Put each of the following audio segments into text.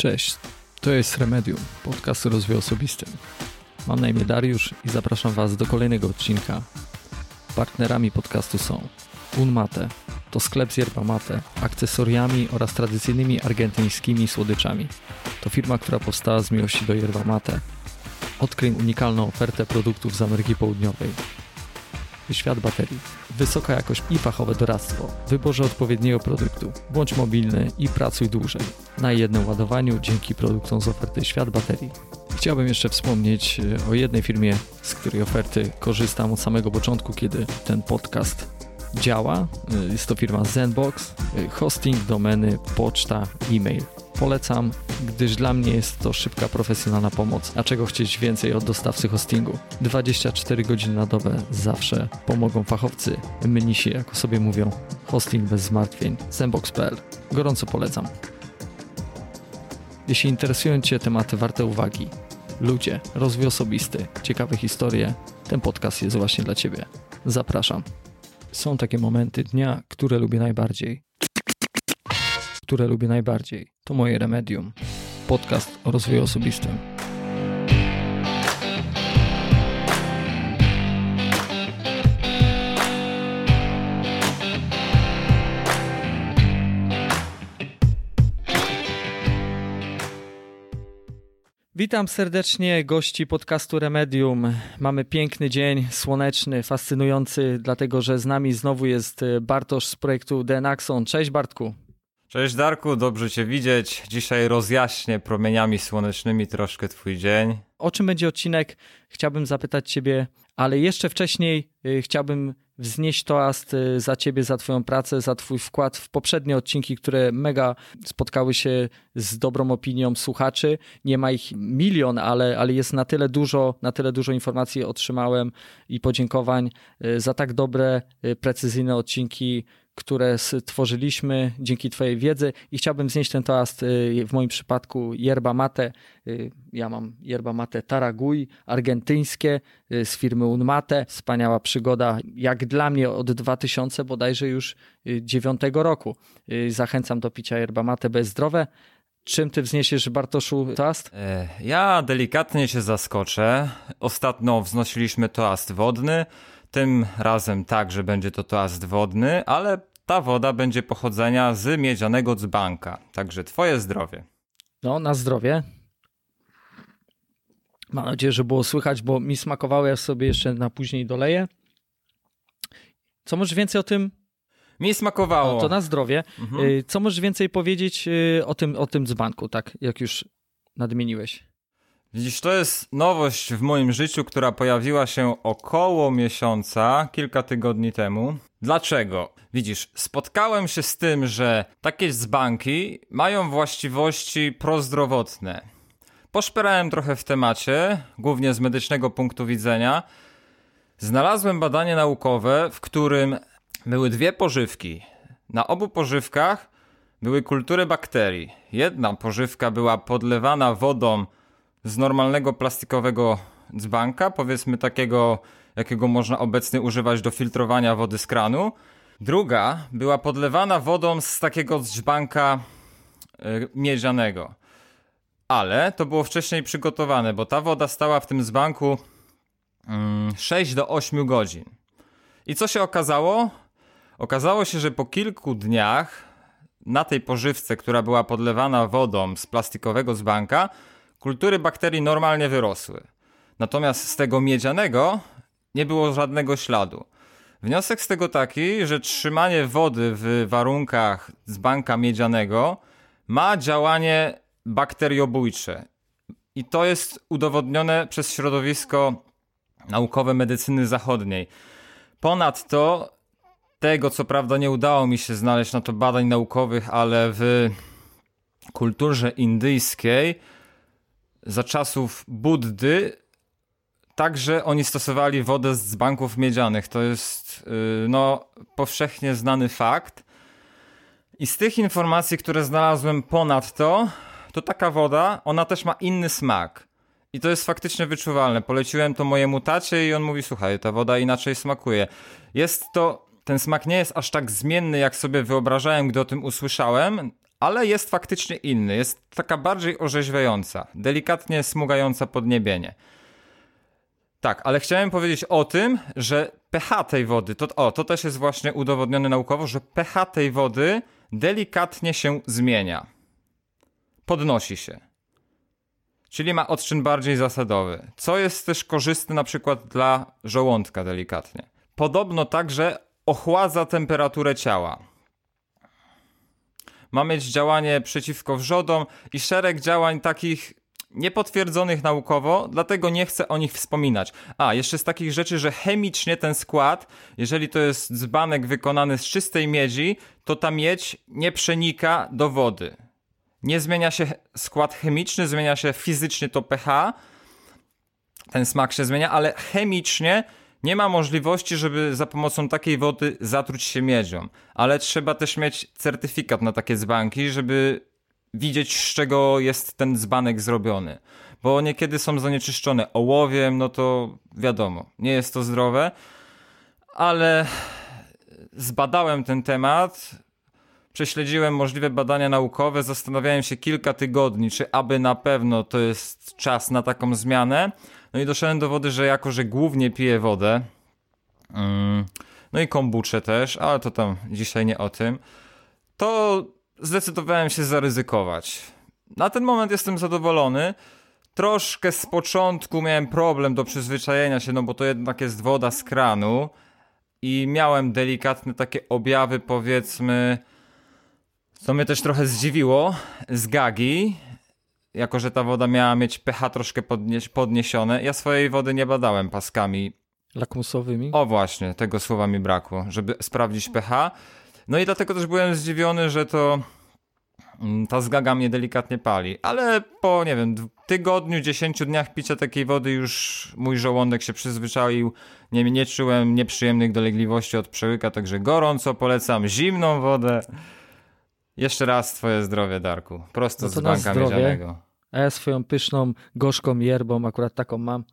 Cześć, to jest Remedium, podcast o rozwoju osobistym. Mam na imię Dariusz i zapraszam Was do kolejnego odcinka. Partnerami podcastu są Unmate, to sklep z yerba mate, akcesoriami oraz tradycyjnymi argentyńskimi słodyczami. To firma, która powstała z miłości do yerba mate. Odkryj unikalną ofertę produktów z Ameryki Południowej. Świat baterii. Wysoka jakość i fachowe doradztwo. Wyborze odpowiedniego produktu. Bądź mobilny i pracuj dłużej. Na jednym ładowaniu dzięki produktom z oferty Świat Baterii. Chciałbym jeszcze wspomnieć e, o jednej firmie, z której oferty korzystam od samego początku, kiedy ten podcast działa. E, Jest to firma Zenbox, e, hosting, domeny, poczta, e-mail. Polecam, gdyż dla mnie jest to szybka, profesjonalna pomoc. A czego chcieć więcej od dostawcy hostingu? 24 godziny na dobę zawsze pomogą fachowcy, mnisi, jak o sobie mówią. Hosting bez zmartwień. Zenbox.pl. Gorąco polecam. Jeśli interesują Cię tematy warte uwagi, ludzie, rozwój osobisty, ciekawe historie, ten podcast jest właśnie dla Ciebie. Zapraszam. Są takie momenty dnia, które lubię najbardziej. Które lubię najbardziej. To moje remedium. Podcast o rozwoju osobistym. Witam serdecznie gości podcastu Remedium. Mamy piękny dzień, słoneczny, fascynujący, dlatego że z nami znowu jest Bartosz z projektu Denaxon. Cześć Bartku. Cześć Darku, dobrze Cię widzieć. Dzisiaj rozjaśnię promieniami słonecznymi troszkę Twój dzień. O czym będzie odcinek? Chciałbym zapytać Ciebie, ale jeszcze wcześniej y, chciałbym wznieść toast y, za Ciebie, za Twoją pracę, za Twój wkład w poprzednie odcinki, które mega spotkały się z dobrą opinią słuchaczy. Nie ma ich milion, ale, ale jest na tyle dużo, na tyle dużo informacji otrzymałem i podziękowań y, za tak dobre, precyzyjne odcinki, które stworzyliśmy dzięki Twojej wiedzy i chciałbym znieść ten toast y, w moim przypadku yerba mate. Y, Ja mam yerba mate Taraguj, argentyńskie y, z firmy Unmate. Wspaniała przygoda, jak dla mnie od 2000 bodajże już y, 9 roku. Zachęcam do picia yerba mate bezdrowe. Czym Ty wzniesiesz, Bartoszu, toast? E, Ja delikatnie Cię zaskoczę. Ostatnio wznosiliśmy toast wodny. Tym razem także będzie to toast wodny, ale ta woda będzie pochodzenia z miedzianego dzbanka. Także Twoje zdrowie. No, na zdrowie. Mam nadzieję, że było słychać, bo mi smakowało, ja sobie jeszcze na później doleję. Co możesz więcej o tym? Mi smakowało. No, to na zdrowie. Mhm. Y, Co możesz więcej powiedzieć y, o tym, o tym dzbanku, tak jak już nadmieniłeś? Widzisz, to jest nowość w moim życiu, która pojawiła się około miesiąca, kilka tygodni temu. Dlaczego? Widzisz, spotkałem się z tym, że takie dzbanki mają właściwości prozdrowotne. Poszperałem trochę w temacie, głównie z medycznego punktu widzenia. Znalazłem badanie naukowe, w którym były dwie pożywki. Na obu pożywkach były kultury bakterii. Jedna pożywka była podlewana wodą z normalnego plastikowego dzbanka, powiedzmy takiego, jakiego można obecnie używać do filtrowania wody z kranu. Druga była podlewana wodą z takiego dzbanka y, miedzianego. Ale to było wcześniej przygotowane, bo ta woda stała w tym dzbanku mm, 6 do 8 godzin. I co się okazało? Okazało się, że po kilku dniach na tej pożywce, która była podlewana wodą z plastikowego dzbanka, kultury bakterii normalnie wyrosły. Natomiast z tego miedzianego nie było żadnego śladu. Wniosek z tego taki, że trzymanie wody w warunkach dzbanka miedzianego ma działanie bakteriobójcze. I to jest udowodnione przez środowisko naukowe medycyny zachodniej. Ponadto tego, co prawda nie udało mi się znaleźć na to badań naukowych, ale w kulturze indyjskiej za czasów Buddy także oni stosowali wodę z banków miedzianych. To jest yy, no, powszechnie znany fakt. I z tych informacji, które znalazłem ponadto, to taka woda, ona też ma inny smak. I to jest faktycznie wyczuwalne. Poleciłem to mojemu tacie i on mówi, słuchaj, ta woda inaczej smakuje. Jest to, ten smak nie jest aż tak zmienny, jak sobie wyobrażałem, gdy o tym usłyszałem, ale jest faktycznie inny. Jest taka bardziej orzeźwiająca, delikatnie smugająca podniebienie. Tak, ale chciałem powiedzieć o tym, że pH tej wody, to, o, to też jest właśnie udowodnione naukowo, że pH tej wody delikatnie się zmienia. Podnosi się. Czyli ma odczyn bardziej zasadowy, co jest też korzystne na przykład dla żołądka delikatnie. Podobno także ochładza temperaturę ciała. Ma mieć działanie przeciwko wrzodom i szereg działań takich niepotwierdzonych naukowo, dlatego nie chcę o nich wspominać. A, jeszcze z takich rzeczy, że chemicznie ten skład, jeżeli to jest dzbanek wykonany z czystej miedzi, to ta miedź nie przenika do wody. Nie zmienia się skład chemiczny, zmienia się fizycznie to pH, ten smak się zmienia, ale chemicznie nie ma możliwości, żeby za pomocą takiej wody zatruć się miedzią. Ale trzeba też mieć certyfikat na takie dzbanki, żeby widzieć, z czego jest ten dzbanek zrobiony. Bo niekiedy są zanieczyszczone ołowiem, no to wiadomo, nie jest to zdrowe, ale zbadałem ten temat, prześledziłem możliwe badania naukowe, zastanawiałem się kilka tygodni, czy aby na pewno to jest czas na taką zmianę. No i doszedłem do wody, że jako, że głównie piję wodę, mm, no i kombucze też, ale to tam dzisiaj nie o tym, to zdecydowałem się zaryzykować. Na ten moment jestem zadowolony. Troszkę z początku miałem problem do przyzwyczajenia się, no bo to jednak jest woda z kranu i miałem delikatne takie objawy, powiedzmy, co mnie też trochę zdziwiło, z gagi, jako że ta woda miała mieć pH troszkę podnieś podniesione. Ja swojej wody nie badałem paskami lakmusowymi. O właśnie, tego słowa mi brakło, żeby sprawdzić pH. No i dlatego też byłem zdziwiony, że to mm, ta zgaga mnie delikatnie pali. Ale po, nie wiem, tygodniu, dziesięciu dniach picia takiej wody już mój żołądek się przyzwyczaił. Nie, nie czułem nieprzyjemnych dolegliwości od przełyka, także gorąco polecam zimną wodę. Jeszcze raz twoje zdrowie, Darku. Prosto no z banka miedzianego. A ja swoją pyszną, gorzką yerbą, akurat taką mam,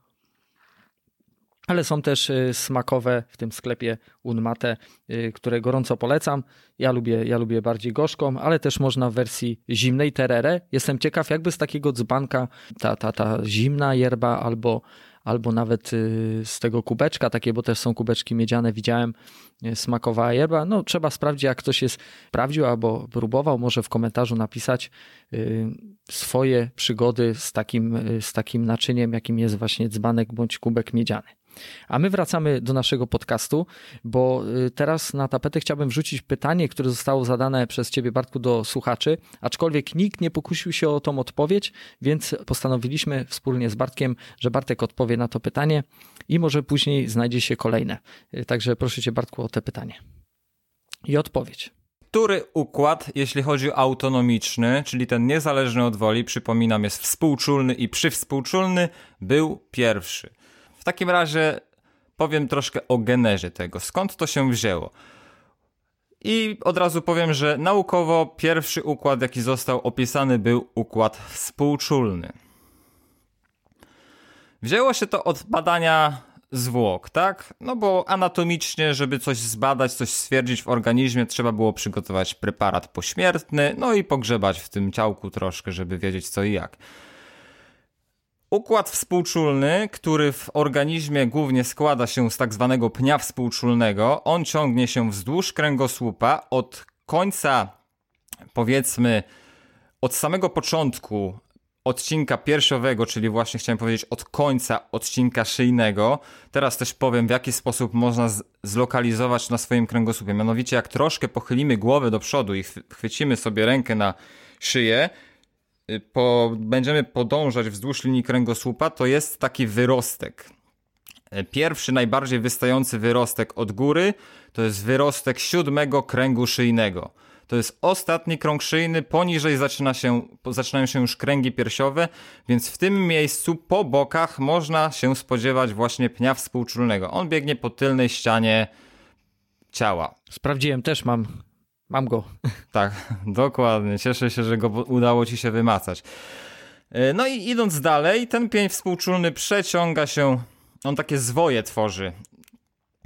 ale są też y, smakowe w tym sklepie Unmate, y, które gorąco polecam. Ja lubię, ja lubię bardziej gorzką, ale też można w wersji zimnej terere. Jestem ciekaw, jakby z takiego dzbanka ta, ta, ta zimna yerba albo, albo nawet y, z tego kubeczka, takie, bo też są kubeczki miedziane, widziałem, smakowała yerba. No, trzeba sprawdzić, jak ktoś jest sprawdził albo próbował, może w komentarzu napisać swoje przygody z takim, z takim naczyniem, jakim jest właśnie dzbanek bądź kubek miedziany. A my wracamy do naszego podcastu, bo y, teraz na tapetę chciałbym wrzucić pytanie, które zostało zadane przez Ciebie, Bartku, do słuchaczy, aczkolwiek nikt nie pokusił się o tą odpowiedź, więc postanowiliśmy wspólnie z Bartkiem, że Bartek odpowie na to pytanie i może później znajdzie się kolejne. Y, także proszę Cię, Bartku, o te pytanie. I odpowiedź. Który układ, jeśli chodzi o autonomiczny, czyli ten niezależny od woli, przypominam, jest współczulny i przywspółczulny, był pierwszy? Takim razie powiem troszkę o genezie tego, skąd to się wzięło. I od razu powiem, że naukowo pierwszy układ, jaki został opisany, był układ współczulny. Wzięło się to od badania zwłok, tak? No bo anatomicznie, żeby coś zbadać, coś stwierdzić w organizmie, trzeba było przygotować preparat pośmiertny, no i pogrzebać w tym ciałku troszkę, żeby wiedzieć co i jak. Układ współczulny, który w organizmie głównie składa się z tak zwanego pnia współczulnego, on ciągnie się wzdłuż kręgosłupa od końca, powiedzmy, od samego początku odcinka piersiowego, czyli właśnie chciałem powiedzieć od końca odcinka szyjnego. Teraz też powiem, w jaki sposób można zlokalizować na swoim kręgosłupie. Mianowicie, jak troszkę pochylimy głowę do przodu i chwycimy sobie rękę na szyję, po, będziemy podążać wzdłuż linii kręgosłupa, to jest taki wyrostek. Y, pierwszy, najbardziej wystający wyrostek od góry to jest wyrostek siódmego kręgu szyjnego. To jest ostatni krąg szyjny, poniżej zaczyna się, zaczynają się już kręgi piersiowe, więc w tym miejscu po bokach można się spodziewać właśnie pnia współczulnego. On biegnie po tylnej ścianie ciała. Sprawdziłem też, mam Mam go. Tak, dokładnie. Cieszę się, że go udało ci się wymacać. E, no i idąc dalej, ten pień współczulny przeciąga się, on takie zwoje tworzy.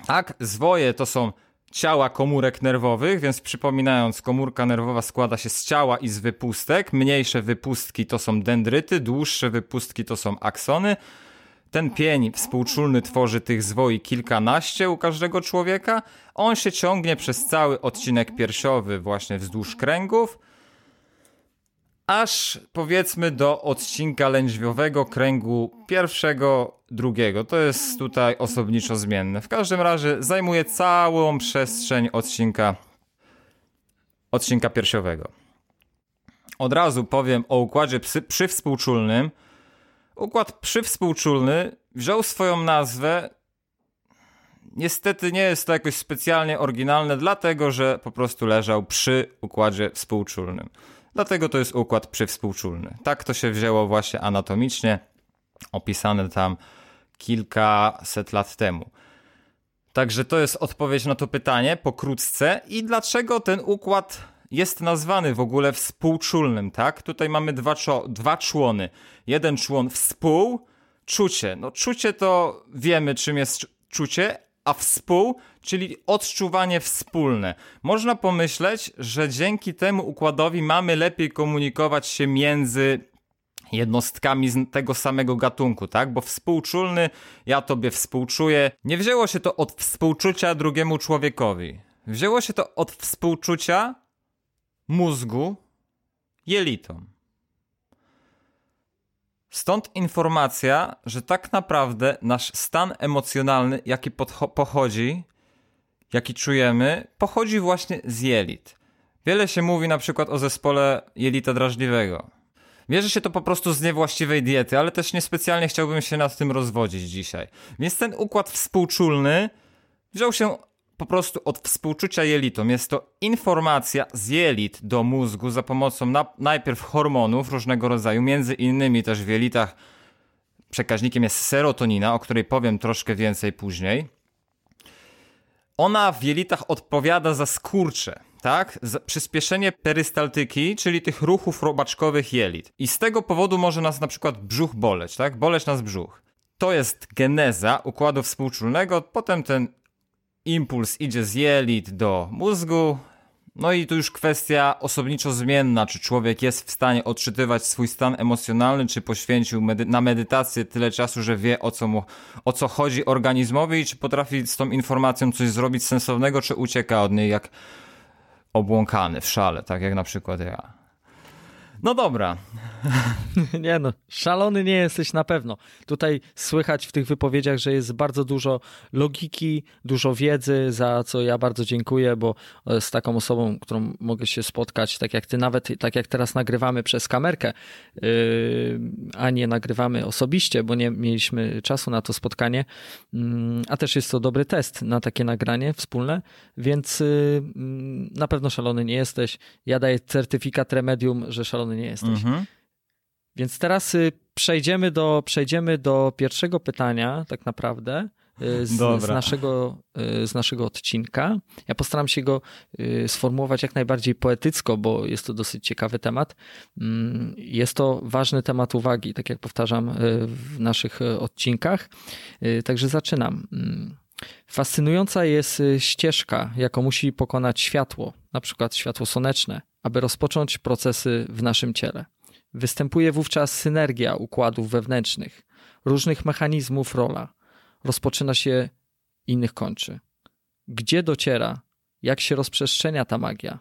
Tak, zwoje to są ciała komórek nerwowych, więc przypominając, komórka nerwowa składa się z ciała i z wypustek. Mniejsze wypustki to są dendryty, dłuższe wypustki to są aksony. Ten pień współczulny tworzy tych zwoi kilkanaście u każdego człowieka. On się ciągnie przez cały odcinek piersiowy właśnie wzdłuż kręgów aż powiedzmy do odcinka lędźwiowego kręgu pierwszego, drugiego. To jest tutaj osobniczo zmienne. W każdym razie zajmuje całą przestrzeń odcinka odcinka piersiowego. Od razu powiem o układzie przywspółczulnym. Układ przywspółczulny wziął swoją nazwę Niestety nie jest to jakoś specjalnie oryginalne, dlatego że po prostu leżał przy układzie współczulnym. Dlatego to jest układ przywspółczulny. Tak to się wzięło właśnie anatomicznie, opisane tam kilkaset lat temu. Także to jest odpowiedź na to pytanie pokrótce. I dlaczego ten układ jest nazwany w ogóle współczulnym, tak? Tutaj mamy dwa, dwa człony. Jeden człon współ, czucie. No czucie to wiemy czym jest czucie, a współ, czyli odczuwanie wspólne. Można pomyśleć, że dzięki temu układowi mamy lepiej komunikować się między jednostkami z tego samego gatunku, tak? Bo współczulny, ja tobie współczuję. Nie wzięło się to od współczucia drugiemu człowiekowi. Wzięło się to od współczucia mózgu jelitom. Stąd informacja, że tak naprawdę nasz stan emocjonalny, jaki pochodzi, jaki czujemy, pochodzi właśnie z jelit. Wiele się mówi na przykład o zespole jelita drażliwego. Bierze się to po prostu z niewłaściwej diety, ale też niespecjalnie chciałbym się nad tym rozwodzić dzisiaj. Więc ten układ współczulny wziął się po prostu od współczucia jelitom. Jest to informacja z jelit do mózgu za pomocą na, najpierw hormonów różnego rodzaju, między innymi też w jelitach przekaźnikiem jest serotonina, o której powiem troszkę więcej później. Ona w jelitach odpowiada za skurcze, tak? Za przyspieszenie perystaltyki, czyli tych ruchów robaczkowych jelit. I z tego powodu może nas na przykład brzuch boleć, tak? Boleć nas brzuch. To jest geneza układu współczulnego, potem ten impuls idzie z jelit do mózgu. No i tu już kwestia osobniczo zmienna, czy człowiek jest w stanie odczytywać swój stan emocjonalny, czy poświęcił medy na medytację tyle czasu, że wie o co, mu, o co chodzi organizmowi i czy potrafi z tą informacją coś zrobić sensownego, czy ucieka od niej jak obłąkany w szale, tak jak na przykład ja. No dobra. nie no, szalony nie jesteś na pewno. Tutaj słychać w tych wypowiedziach, że jest bardzo dużo logiki, dużo wiedzy, za co ja bardzo dziękuję, bo e, z taką osobą, którą mogę się spotkać, tak jak ty nawet, tak jak teraz nagrywamy przez kamerkę, yy, a nie nagrywamy osobiście, bo nie mieliśmy czasu na to spotkanie, yy, a też jest to dobry test na takie nagranie wspólne, więc yy, na pewno szalony nie jesteś. Ja daję certyfikat Remedium, że szalony nie jesteś. Mhm. Więc teraz y, przejdziemy do, przejdziemy do pierwszego pytania, tak naprawdę. Y, z, z, naszego, y, z naszego odcinka. Ja postaram się go sformułować jak najbardziej poetycko, bo jest to dosyć ciekawy temat. Mm, jest to ważny temat uwagi, tak jak powtarzam w naszych odcinkach. Także zaczynam. Mm, fascynująca jest ścieżka, jaką musi pokonać światło, na przykład światło słoneczne, aby rozpocząć procesy w naszym ciele. Występuje wówczas synergia układów wewnętrznych, różnych mechanizmów rola. Rozpoczyna się, innych kończy. Gdzie dociera, jak się rozprzestrzenia ta magia?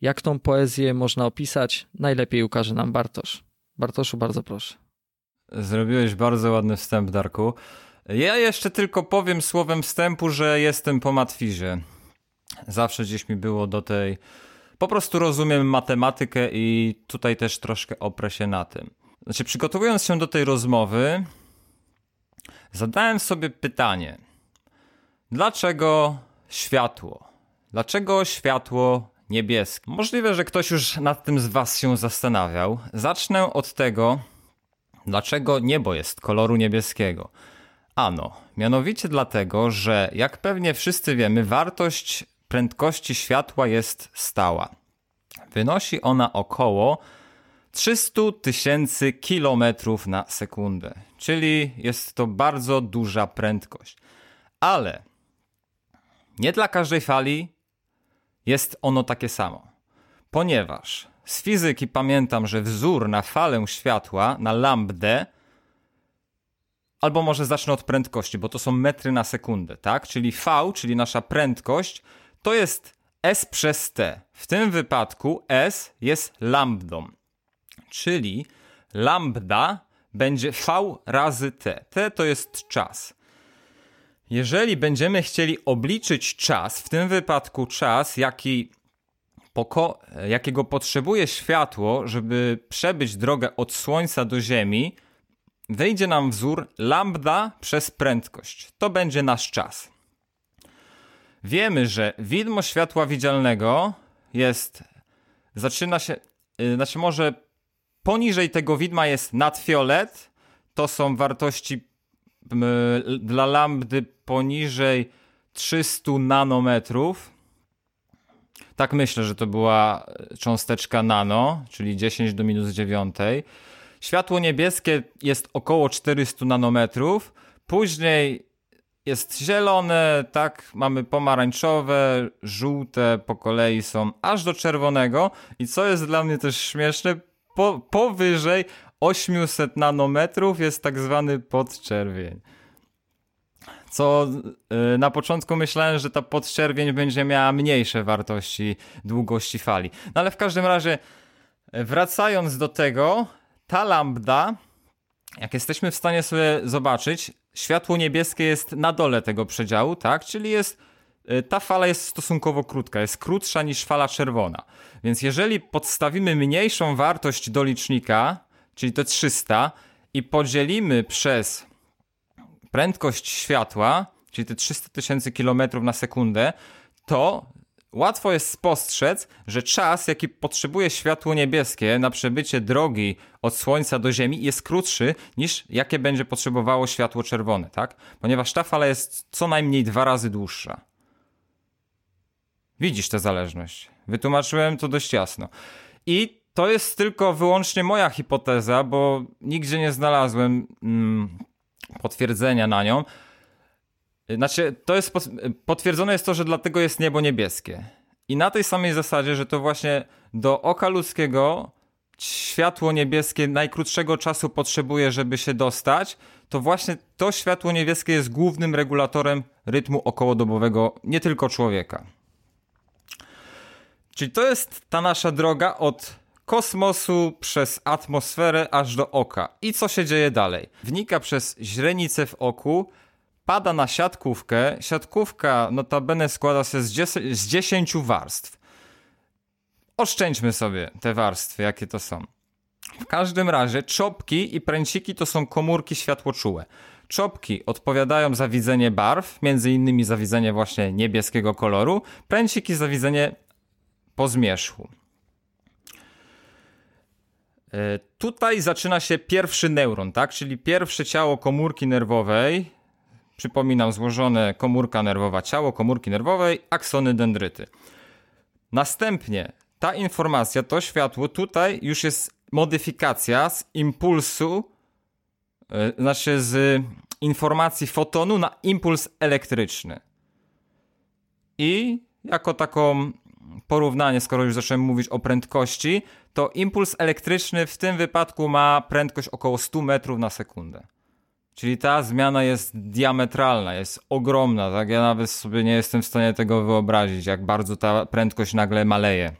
Jak tą poezję można opisać, najlepiej ukaże nam Bartosz. Bartoszu, bardzo proszę. Zrobiłeś bardzo ładny wstęp, Darku. Ja jeszcze tylko powiem słowem wstępu, że jestem po matwizie. Zawsze gdzieś mi było do tej po prostu rozumiem matematykę i tutaj też troszkę oprę się na tym. Znaczy, przygotowując się do tej rozmowy, zadałem sobie pytanie: dlaczego światło? Dlaczego światło niebieskie? Możliwe, że ktoś już nad tym z Was się zastanawiał. Zacznę od tego, dlaczego niebo jest koloru niebieskiego. Ano, mianowicie dlatego, że jak pewnie wszyscy wiemy, wartość prędkości światła jest stała. Wynosi ona około 300 tysięcy kilometrów na sekundę, czyli jest to bardzo duża prędkość. Ale Nie dla każdej fali jest ono takie samo, ponieważ z fizyki pamiętam, że wzór na falę światła, na lambdę, albo może zacznę od prędkości, bo to są metry na sekundę, tak? Czyli V, czyli nasza prędkość, to jest S przez T. W tym wypadku S jest lambdą, czyli lambda będzie V razy T. T to jest czas. Jeżeli będziemy chcieli obliczyć czas, w tym wypadku czas, jaki jakiego potrzebuje światło, żeby przebyć drogę od Słońca do Ziemi, wyjdzie nam wzór lambda przez prędkość. To będzie nasz czas. Wiemy, że widmo światła widzialnego jest, zaczyna się, yy, znaczy może poniżej tego widma jest nadfiolet, to są wartości dla lambdy poniżej 300 nanometrów. Tak myślę, że to była cząsteczka nano, czyli 10 do minus 9. Światło niebieskie jest około 400 nanometrów. Później jest zielone, tak, mamy pomarańczowe, żółte po kolei są aż do czerwonego i co jest dla mnie też śmieszne, po, powyżej 800 nanometrów jest tak zwany podczerwień. Co yy, na początku myślałem, że ta podczerwień będzie miała mniejsze wartości długości fali. No ale w każdym razie, wracając do tego, ta lambda, jak jesteśmy w stanie sobie zobaczyć, światło niebieskie jest na dole tego przedziału, tak? Czyli jest y, ta fala jest stosunkowo krótka, jest krótsza niż fala czerwona. Więc jeżeli podstawimy mniejszą wartość do licznika, czyli to 300 i podzielimy przez prędkość światła, czyli te 300 tysięcy kilometrów na sekundę, to Łatwo jest spostrzec, że czas, jaki potrzebuje światło niebieskie na przebycie drogi od Słońca do Ziemi jest krótszy niż jakie będzie potrzebowało światło czerwone, tak? Ponieważ ta fala jest co najmniej dwa razy dłuższa. Widzisz tę zależność. Wytłumaczyłem to dość jasno. I to jest tylko wyłącznie moja hipoteza, bo nigdzie nie znalazłem mm, potwierdzenia na nią, znaczy, to jest potwierdzone jest to, że dlatego jest niebo niebieskie. I na tej samej zasadzie, że to właśnie do oka ludzkiego światło niebieskie najkrótszego czasu potrzebuje, żeby się dostać, to właśnie to światło niebieskie jest głównym regulatorem rytmu okołodobowego nie tylko człowieka. Czyli to jest ta nasza droga od kosmosu przez atmosferę aż do oka. I co się dzieje dalej? Wnika przez źrenicę w oku, pada na siatkówkę. Siatkówka notabene składa się z, z 10 warstw. Oszczędźmy sobie te warstwy, jakie to są. W każdym razie czopki i pręciki to są komórki światłoczułe. Czopki odpowiadają za widzenie barw, między innymi za widzenie właśnie niebieskiego koloru, pręciki za widzenie po zmierzchu. E, tutaj zaczyna się pierwszy neuron, tak? czyli pierwsze ciało komórki nerwowej, Przypominam, złożone komórka nerwowa, ciało komórki nerwowej, aksony dendryty. Następnie ta informacja, to światło, tutaj już jest modyfikacja z impulsu, yy, znaczy z informacji fotonu na impuls elektryczny. I jako taką porównanie, skoro już zacząłem mówić o prędkości, to impuls elektryczny w tym wypadku ma prędkość około 100 metrów na sekundę. Czyli ta zmiana jest diametralna, jest ogromna, tak? Ja nawet sobie nie jestem w stanie tego wyobrazić, jak bardzo ta prędkość nagle maleje.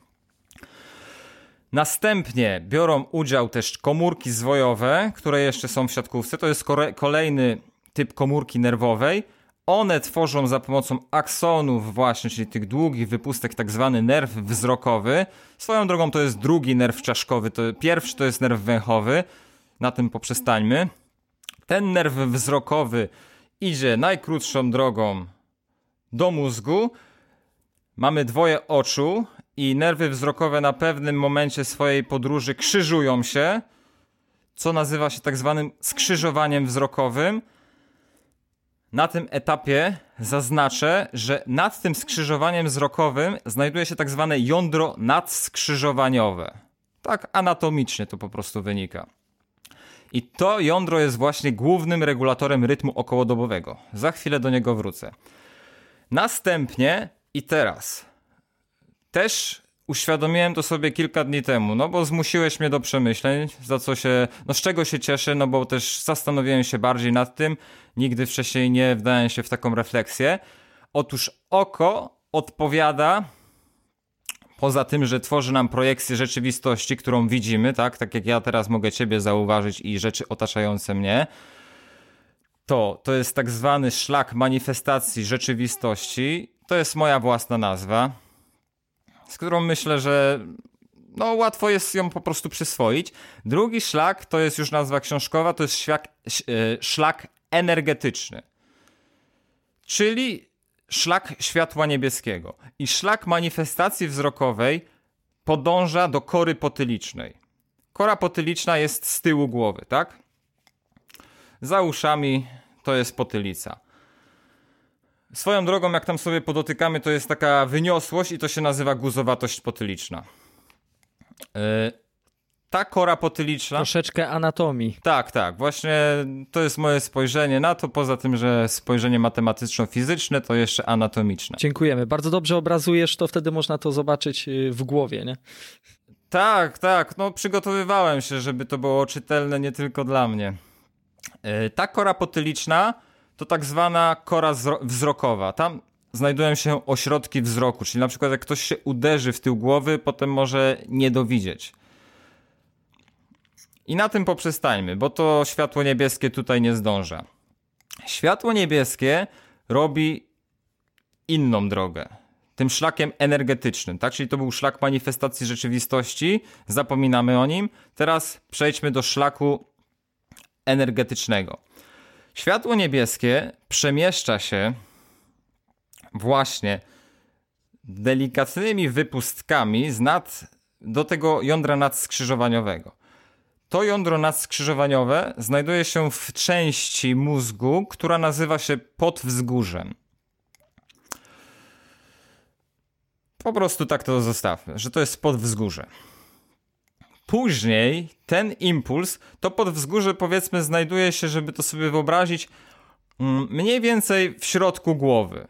Następnie biorą udział też komórki zwojowe, które jeszcze są w siatkówce. To jest kolejny typ komórki nerwowej. One tworzą za pomocą aksonów właśnie, czyli tych długich wypustek, tak zwany nerw wzrokowy. Swoją drogą to jest drugi nerw czaszkowy. To pierwszy to jest nerw węchowy. Na tym poprzestańmy. Ten nerw wzrokowy idzie najkrótszą drogą do mózgu. Mamy dwoje oczu i nerwy wzrokowe na pewnym momencie swojej podróży krzyżują się, co nazywa się tak zwanym skrzyżowaniem wzrokowym. Na tym etapie zaznaczę, że nad tym skrzyżowaniem wzrokowym znajduje się tak zwane jądro nadskrzyżowaniowe. Tak anatomicznie to po prostu wynika. I to jądro jest właśnie głównym regulatorem rytmu okołodobowego. Za chwilę do niego wrócę. Następnie i teraz też uświadomiłem to sobie kilka dni temu, no bo zmusiłeś mnie do przemyśleń, za co się, no z czego się cieszę, no bo też zastanowiłem się bardziej nad tym, nigdy wcześniej nie wdałem się w taką refleksję. Otóż oko odpowiada poza tym, że tworzy nam projekcję rzeczywistości, którą widzimy, tak, tak jak ja teraz mogę ciebie zauważyć i rzeczy otaczające mnie, to to jest tak zwany szlak manifestacji rzeczywistości. To jest moja własna nazwa, z którą myślę, że no, łatwo jest ją po prostu przyswoić. Drugi szlak to jest już nazwa książkowa, to jest e, szlak energetyczny. Czyli szlak światła niebieskiego. I szlak manifestacji wzrokowej podąża do kory potylicznej. Kora potyliczna jest z tyłu głowy, tak? Za uszami to jest potylica. Swoją drogą, jak tam sobie podotykamy, to jest taka wyniosłość i to się nazywa guzowatość potyliczna. Yy, ta kora potyliczna. Troszeczkę anatomii. Tak, tak. Właśnie to jest moje spojrzenie na to. Poza tym, że spojrzenie matematyczno-fizyczne, to jeszcze anatomiczne. Dziękujemy. Bardzo dobrze obrazujesz, to wtedy można to zobaczyć y, w głowie, nie? Tak, tak. No, przygotowywałem się, żeby to było czytelne nie tylko dla mnie. Yy, ta kora potyliczna to tak zwana kora wzrokowa. Tam znajdują się ośrodki wzroku, czyli na przykład jak ktoś się uderzy w tył głowy, potem może nie dowidzieć. I na tym poprzestańmy, bo to światło niebieskie tutaj nie zdąża. Światło niebieskie robi inną drogę. Tym szlakiem energetycznym, tak? Czyli to był szlak manifestacji rzeczywistości, zapominamy o nim. Teraz przejdźmy do szlaku energetycznego. Światło niebieskie przemieszcza się właśnie delikatnymi wypustkami z nad, do tego jądra nadskrzyżowaniowego. To jądro nadskrzyżowaniowe znajduje się w części mózgu, która nazywa się podwzgórzem. Po prostu tak to zostawmy, że to jest podwzgórze. Później ten impuls, to podwzgórze powiedzmy znajduje się, żeby to sobie wyobrazić, mm, mniej więcej w środku głowy.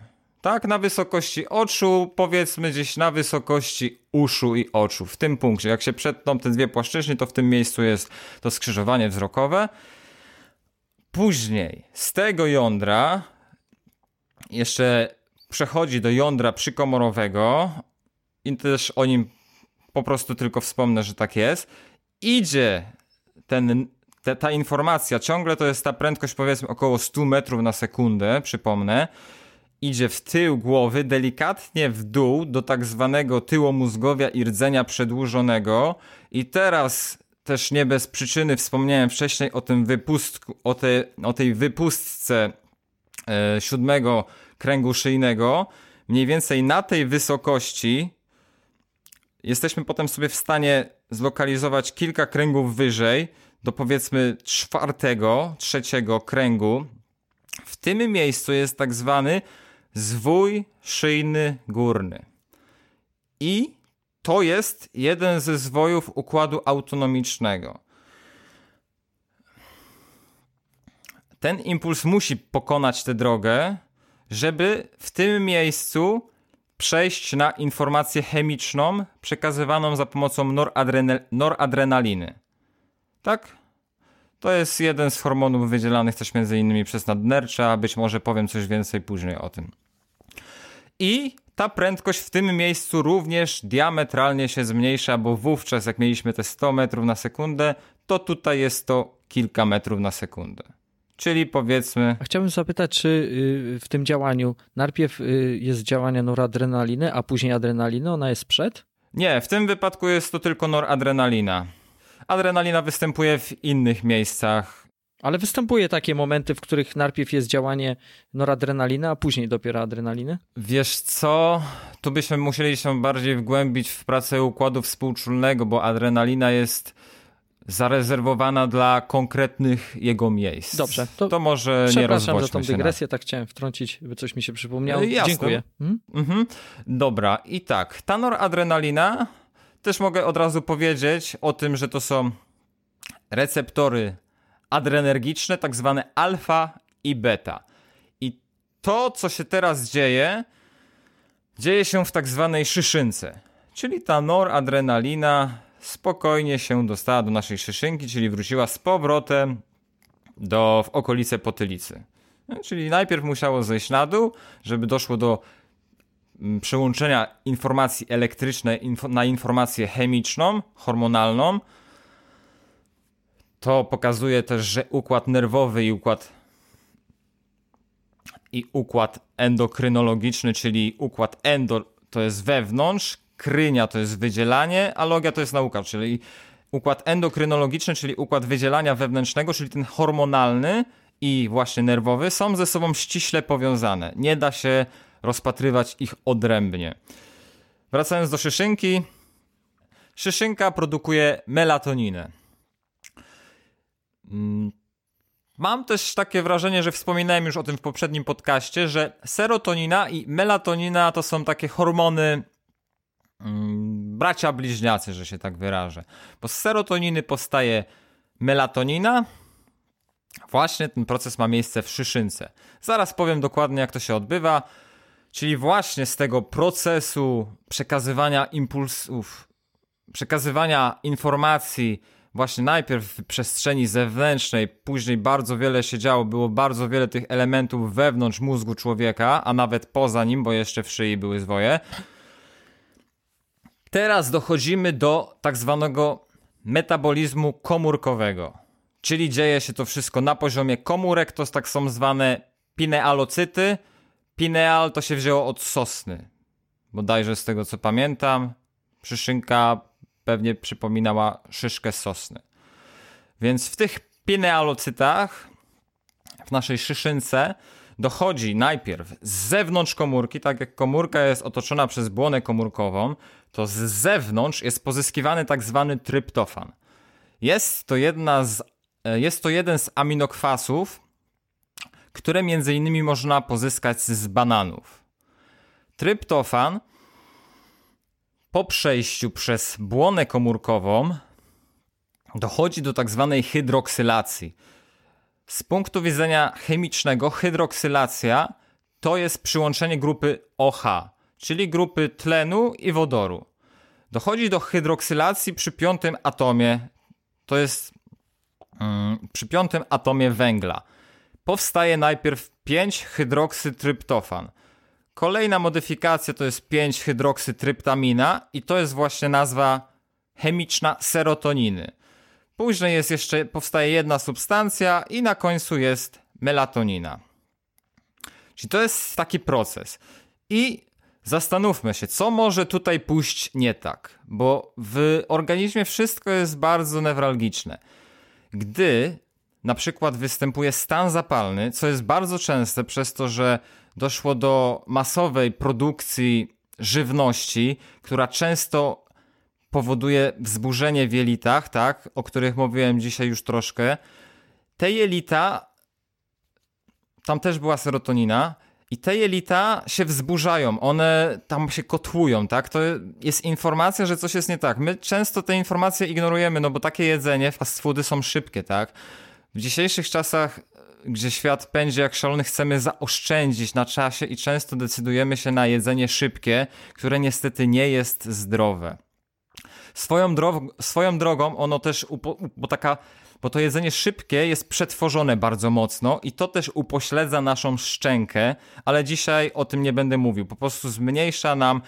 Tak, na wysokości oczu, powiedzmy gdzieś na wysokości uszu i oczu. W tym punkcie, jak się przetną te dwie płaszczyzny, to w tym miejscu jest to skrzyżowanie wzrokowe. Później z tego jądra jeszcze przechodzi do jądra przykomorowego i też o nim po prostu tylko wspomnę, że tak jest. Idzie ten, te, ta informacja, ciągle to jest ta prędkość powiedzmy około 100 metrów na sekundę, przypomnę idzie w tył głowy, delikatnie w dół do tak zwanego tyłomózgowia i rdzenia przedłużonego. I teraz też nie bez przyczyny wspomniałem wcześniej o tym wypustku, o, te, o tej wypustce e, siódmego kręgu szyjnego. Mniej więcej na tej wysokości jesteśmy potem sobie w stanie zlokalizować kilka kręgów wyżej do powiedzmy czwartego, trzeciego kręgu. W tym miejscu jest tak zwany zwój szyjny górny. I to jest jeden ze zwojów układu autonomicznego. Ten impuls musi pokonać tę drogę, żeby w tym miejscu przejść na informację chemiczną przekazywaną za pomocą noradrenaliny. Tak? To jest jeden z hormonów wydzielanych też między innymi przez nadnercza, a być może powiem coś więcej później o tym. I ta prędkość w tym miejscu również diametralnie się zmniejsza, bo wówczas jak mieliśmy te 100 metrów na sekundę, to tutaj jest to kilka metrów na sekundę. Czyli powiedzmy. A chciałbym zapytać, czy y, w tym działaniu najpierw y, jest działanie noradrenaliny, a później adrenaliny? Ona jest przed? Nie, w tym wypadku jest to tylko noradrenalina. Adrenalina występuje w innych miejscach ale występuje takie momenty, w których najpierw jest działanie noradrenaliny, a później dopiero adrenaliny? Wiesz co, tu byśmy musieli się bardziej wgłębić w pracę układu współczulnego, bo adrenalina jest zarezerwowana dla konkretnych jego miejsc. Dobrze. To, to może nie Przepraszam za tą dygresję, tak chciałem wtrącić, by coś mi się przypomniało. Jasne. Dziękuję. Hmm? Mhm. Dobra, i tak, ta noradrenalina, też mogę od razu powiedzieć o tym, że to są receptory adrenergiczne, tak zwane alfa i beta. I to, co się teraz dzieje, dzieje się w tak zwanej szyszynce. Czyli ta noradrenalina spokojnie się dostała do naszej szyszynki, czyli wróciła z powrotem do, w okolice potylicy. No, czyli najpierw musiało zejść na dół, żeby doszło do mm, przełączenia informacji elektrycznej na informację chemiczną, hormonalną. To pokazuje też, że układ nerwowy i układ i układ endokrynologiczny, czyli układ endo to jest wewnątrz, krynia to jest wydzielanie, a logia to jest nauka, czyli układ endokrynologiczny, czyli układ wydzielania wewnętrznego, czyli ten hormonalny i właśnie nerwowy są ze sobą ściśle powiązane. Nie da się rozpatrywać ich odrębnie. Wracając do szyszynki. Szyszynka produkuje melatoninę. Mm, mam też takie wrażenie, że wspominałem już o tym w poprzednim podcaście, że serotonina i melatonina to są takie hormony mm, bracia bliźniacy, że się tak wyrażę. Bo z serotoniny powstaje melatonina. Właśnie ten proces ma miejsce w szyszynce. Zaraz powiem dokładnie, jak to się odbywa. Czyli właśnie z tego procesu przekazywania impulsów, przekazywania informacji, właśnie najpierw w przestrzeni zewnętrznej, później bardzo wiele się działo, było bardzo wiele tych elementów wewnątrz mózgu człowieka, a nawet poza nim, bo jeszcze w szyi były zwoje. Teraz dochodzimy do tak zwanego metabolizmu komórkowego, czyli dzieje się to wszystko na poziomie komórek, to tak są zwane pinealocyty. Pineal to się wzięło od sosny, bodajże z tego co pamiętam. Przyszynka pewnie przypominała szyszkę sosny. Więc w tych pinealocytach, w naszej szyszynce, dochodzi najpierw z zewnątrz komórki, tak jak komórka jest otoczona przez błonę komórkową, to z zewnątrz jest pozyskiwany tak zwany tryptofan. Jest to, jedna z, e, jest to jeden z aminokwasów, które między innymi można pozyskać z bananów. Tryptofan po przejściu przez błonę komórkową dochodzi do tak zwanej hydroksylacji. Z punktu widzenia chemicznego, hydroksylacja to jest przyłączenie grupy OH, czyli grupy tlenu i wodoru. Dochodzi do hydroksylacji przy piątym atomie, to jest mm, przy piątym atomie węgla. Powstaje najpierw 5-hydroksytryptofan. Kolejna modyfikacja to jest 5-hydroksytryptamina i to jest właśnie nazwa chemiczna serotoniny. Później jest jeszcze, powstaje jedna substancja i na końcu jest melatonina. Czyli to jest taki proces. I zastanówmy się, co może tutaj pójść nie tak, bo w organizmie wszystko jest bardzo newralgiczne. Gdy na przykład występuje stan zapalny, co jest bardzo częste przez to, że doszło do masowej produkcji żywności, która często powoduje wzburzenie w jelitach, tak, o których mówiłem dzisiaj już troszkę. Te jelita, tam też była serotonina, i te jelita się wzburzają, one tam się kotłują, tak? To jest informacja, że coś jest nie tak. My często te informacje ignorujemy, no bo takie jedzenie, fast foody są szybkie, tak? W dzisiejszych czasach gdzie świat pędzi jak szalony, chcemy zaoszczędzić na czasie i często decydujemy się na jedzenie szybkie, które niestety nie jest zdrowe. Swoją, dro swoją drogą ono też, bo taka bo to jedzenie szybkie jest przetworzone bardzo mocno i to też upośledza naszą szczękę, ale dzisiaj o tym nie będę mówił. Po prostu zmniejsza nam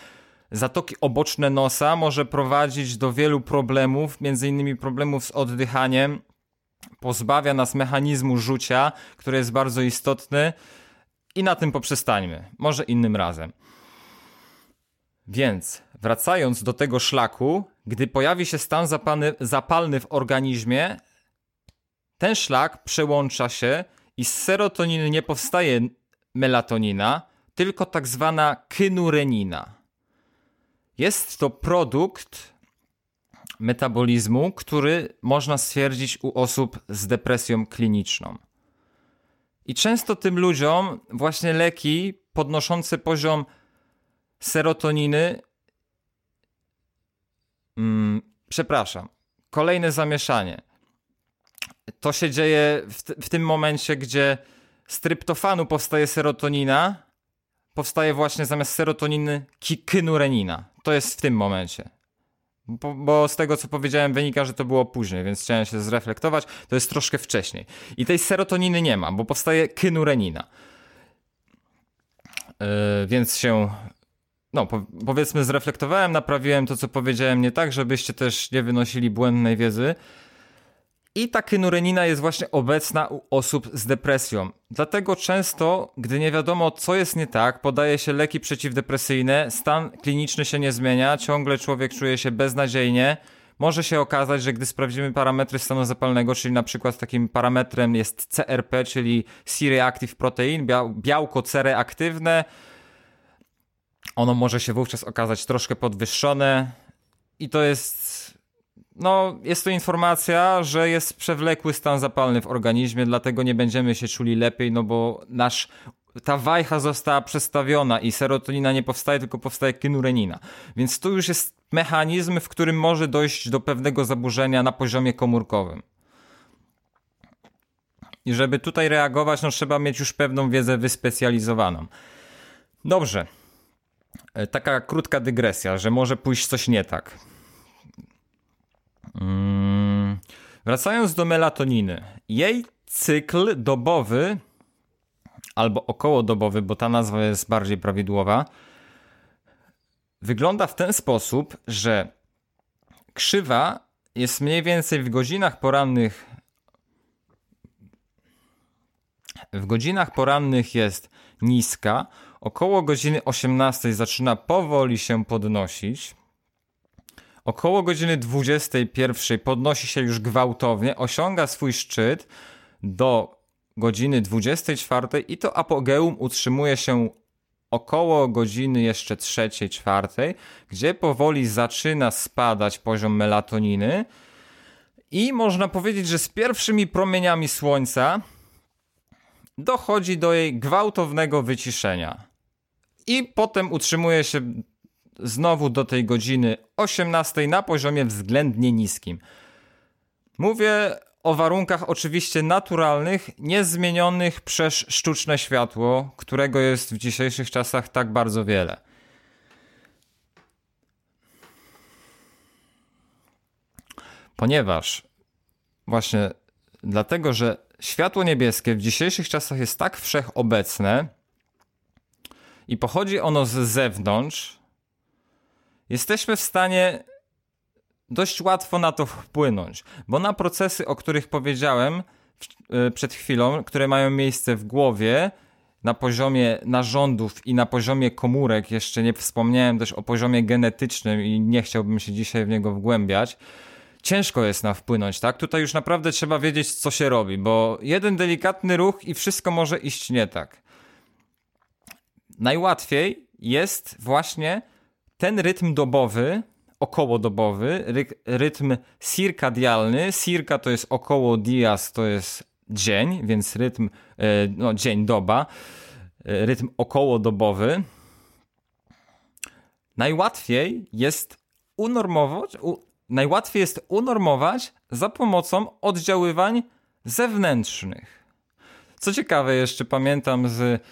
zatoki oboczne nosa, może prowadzić do wielu problemów, między innymi problemów z oddychaniem, pozbawia nas mechanizmu rzucia, który jest bardzo istotny i na tym poprzestańmy. Może innym razem. Więc wracając do tego szlaku, gdy pojawi się stan zapalny, zapalny w organizmie, ten szlak przełącza się i z serotoniny nie powstaje melatonina, tylko tak zwana kynurenina. Jest to produkt metabolizmu, który można stwierdzić u osób z depresją kliniczną. I często tym ludziom właśnie leki podnoszące poziom serotoniny. Mm, przepraszam, kolejne zamieszanie. To się dzieje w, w tym momencie, gdzie z tryptofanu powstaje serotonina, powstaje właśnie zamiast serotoniny kynurenina. To jest w tym momencie. Bo, bo, z tego, co powiedziałem, wynika, że to było później, więc chciałem się zreflektować. To jest troszkę wcześniej. I tej serotoniny nie ma, bo powstaje kynurenina. Yy, więc się, no po, powiedzmy, zreflektowałem, naprawiłem to, co powiedziałem nie tak, żebyście też nie wynosili błędnej wiedzy. I ta kynurenina jest właśnie obecna u osób z depresją. Dlatego często, gdy nie wiadomo, co jest nie tak, podaje się leki przeciwdepresyjne, stan kliniczny się nie zmienia, ciągle człowiek czuje się beznadziejnie. Może się okazać, że gdy sprawdzimy parametry stanu zapalnego, czyli na przykład takim parametrem jest CRP, czyli C-reactive protein, białko C-reaktywne, ono może się wówczas okazać troszkę podwyższone i to jest no, jest to informacja, że jest przewlekły stan zapalny w organizmie, dlatego nie będziemy się czuli lepiej, no bo nasz ta wajcha została przestawiona i serotonina nie powstaje, tylko powstaje kynurenina. Więc tu już jest mechanizm, w którym może dojść do pewnego zaburzenia na poziomie komórkowym. I żeby tutaj reagować, no trzeba mieć już pewną wiedzę wyspecjalizowaną. Dobrze. E, taka krótka dygresja, że może pójść coś nie tak. Hmm. Wracając do melatoniny. Jej cykl dobowy albo okołodobowy, bo ta nazwa jest bardziej prawidłowa, wygląda w ten sposób, że krzywa jest mniej więcej w godzinach porannych w godzinach porannych jest niska, około godziny 18 zaczyna powoli się podnosić. Około godziny 21 podnosi się już gwałtownie, osiąga swój szczyt do godziny 24 i to apogeum utrzymuje się około godziny jeszcze trzeciej, czwartej, gdzie powoli zaczyna spadać poziom melatoniny i można powiedzieć, że z pierwszymi promieniami słońca dochodzi do jej gwałtownego wyciszenia. I potem utrzymuje się znowu do tej godziny 18 na poziomie względnie niskim. Mówię o warunkach oczywiście naturalnych, niezmienionych przez sztuczne światło, którego jest w dzisiejszych czasach tak bardzo wiele. Ponieważ właśnie dlatego, że światło niebieskie w dzisiejszych czasach jest tak wszechobecne i pochodzi ono z zewnątrz, jesteśmy w stanie dość łatwo na to wpłynąć, bo na procesy, o których powiedziałem e, przed chwilą, które mają miejsce w głowie, na poziomie narządów i na poziomie komórek, jeszcze nie wspomniałem też o poziomie genetycznym i nie chciałbym się dzisiaj w niego wgłębiać, ciężko jest na wpłynąć, tak? Tutaj już naprawdę trzeba wiedzieć, co się robi, bo jeden delikatny ruch i wszystko może iść nie tak. Najłatwiej jest właśnie ten rytm dobowy, okołodobowy, ry rytm circadialny, circa to jest około, dias to jest dzień, więc rytm, e, no dzień, doba, e, rytm okołodobowy. Najłatwiej jest unormować, u, najłatwiej jest unormować za pomocą oddziaływań zewnętrznych. Co ciekawe, jeszcze pamiętam z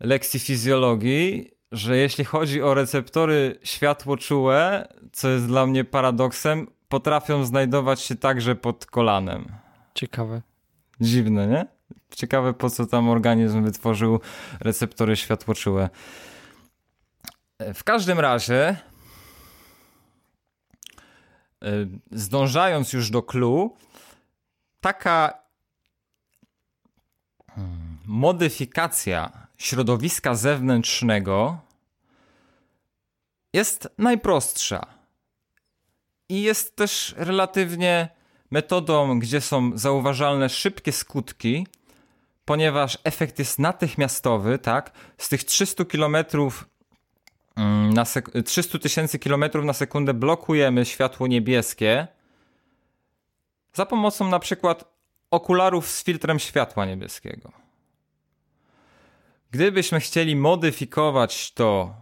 lekcji fizjologii, że jeśli chodzi o receptory światłoczułe, co jest dla mnie paradoksem, potrafią znajdować się także pod kolanem. Ciekawe. Dziwne, nie? Ciekawe, po co tam organizm wytworzył receptory światłoczułe. W każdym razie, e, zdążając już do clue, taka hmm, modyfikacja środowiska zewnętrznego jest najprostsza i jest też relatywnie metodą, gdzie są zauważalne szybkie skutki, ponieważ efekt jest natychmiastowy, tak? Z tych 300 km mm, na 300 tysięcy kilometrów na sekundę blokujemy światło niebieskie za pomocą na przykład okularów z filtrem światła niebieskiego. Gdybyśmy chcieli modyfikować to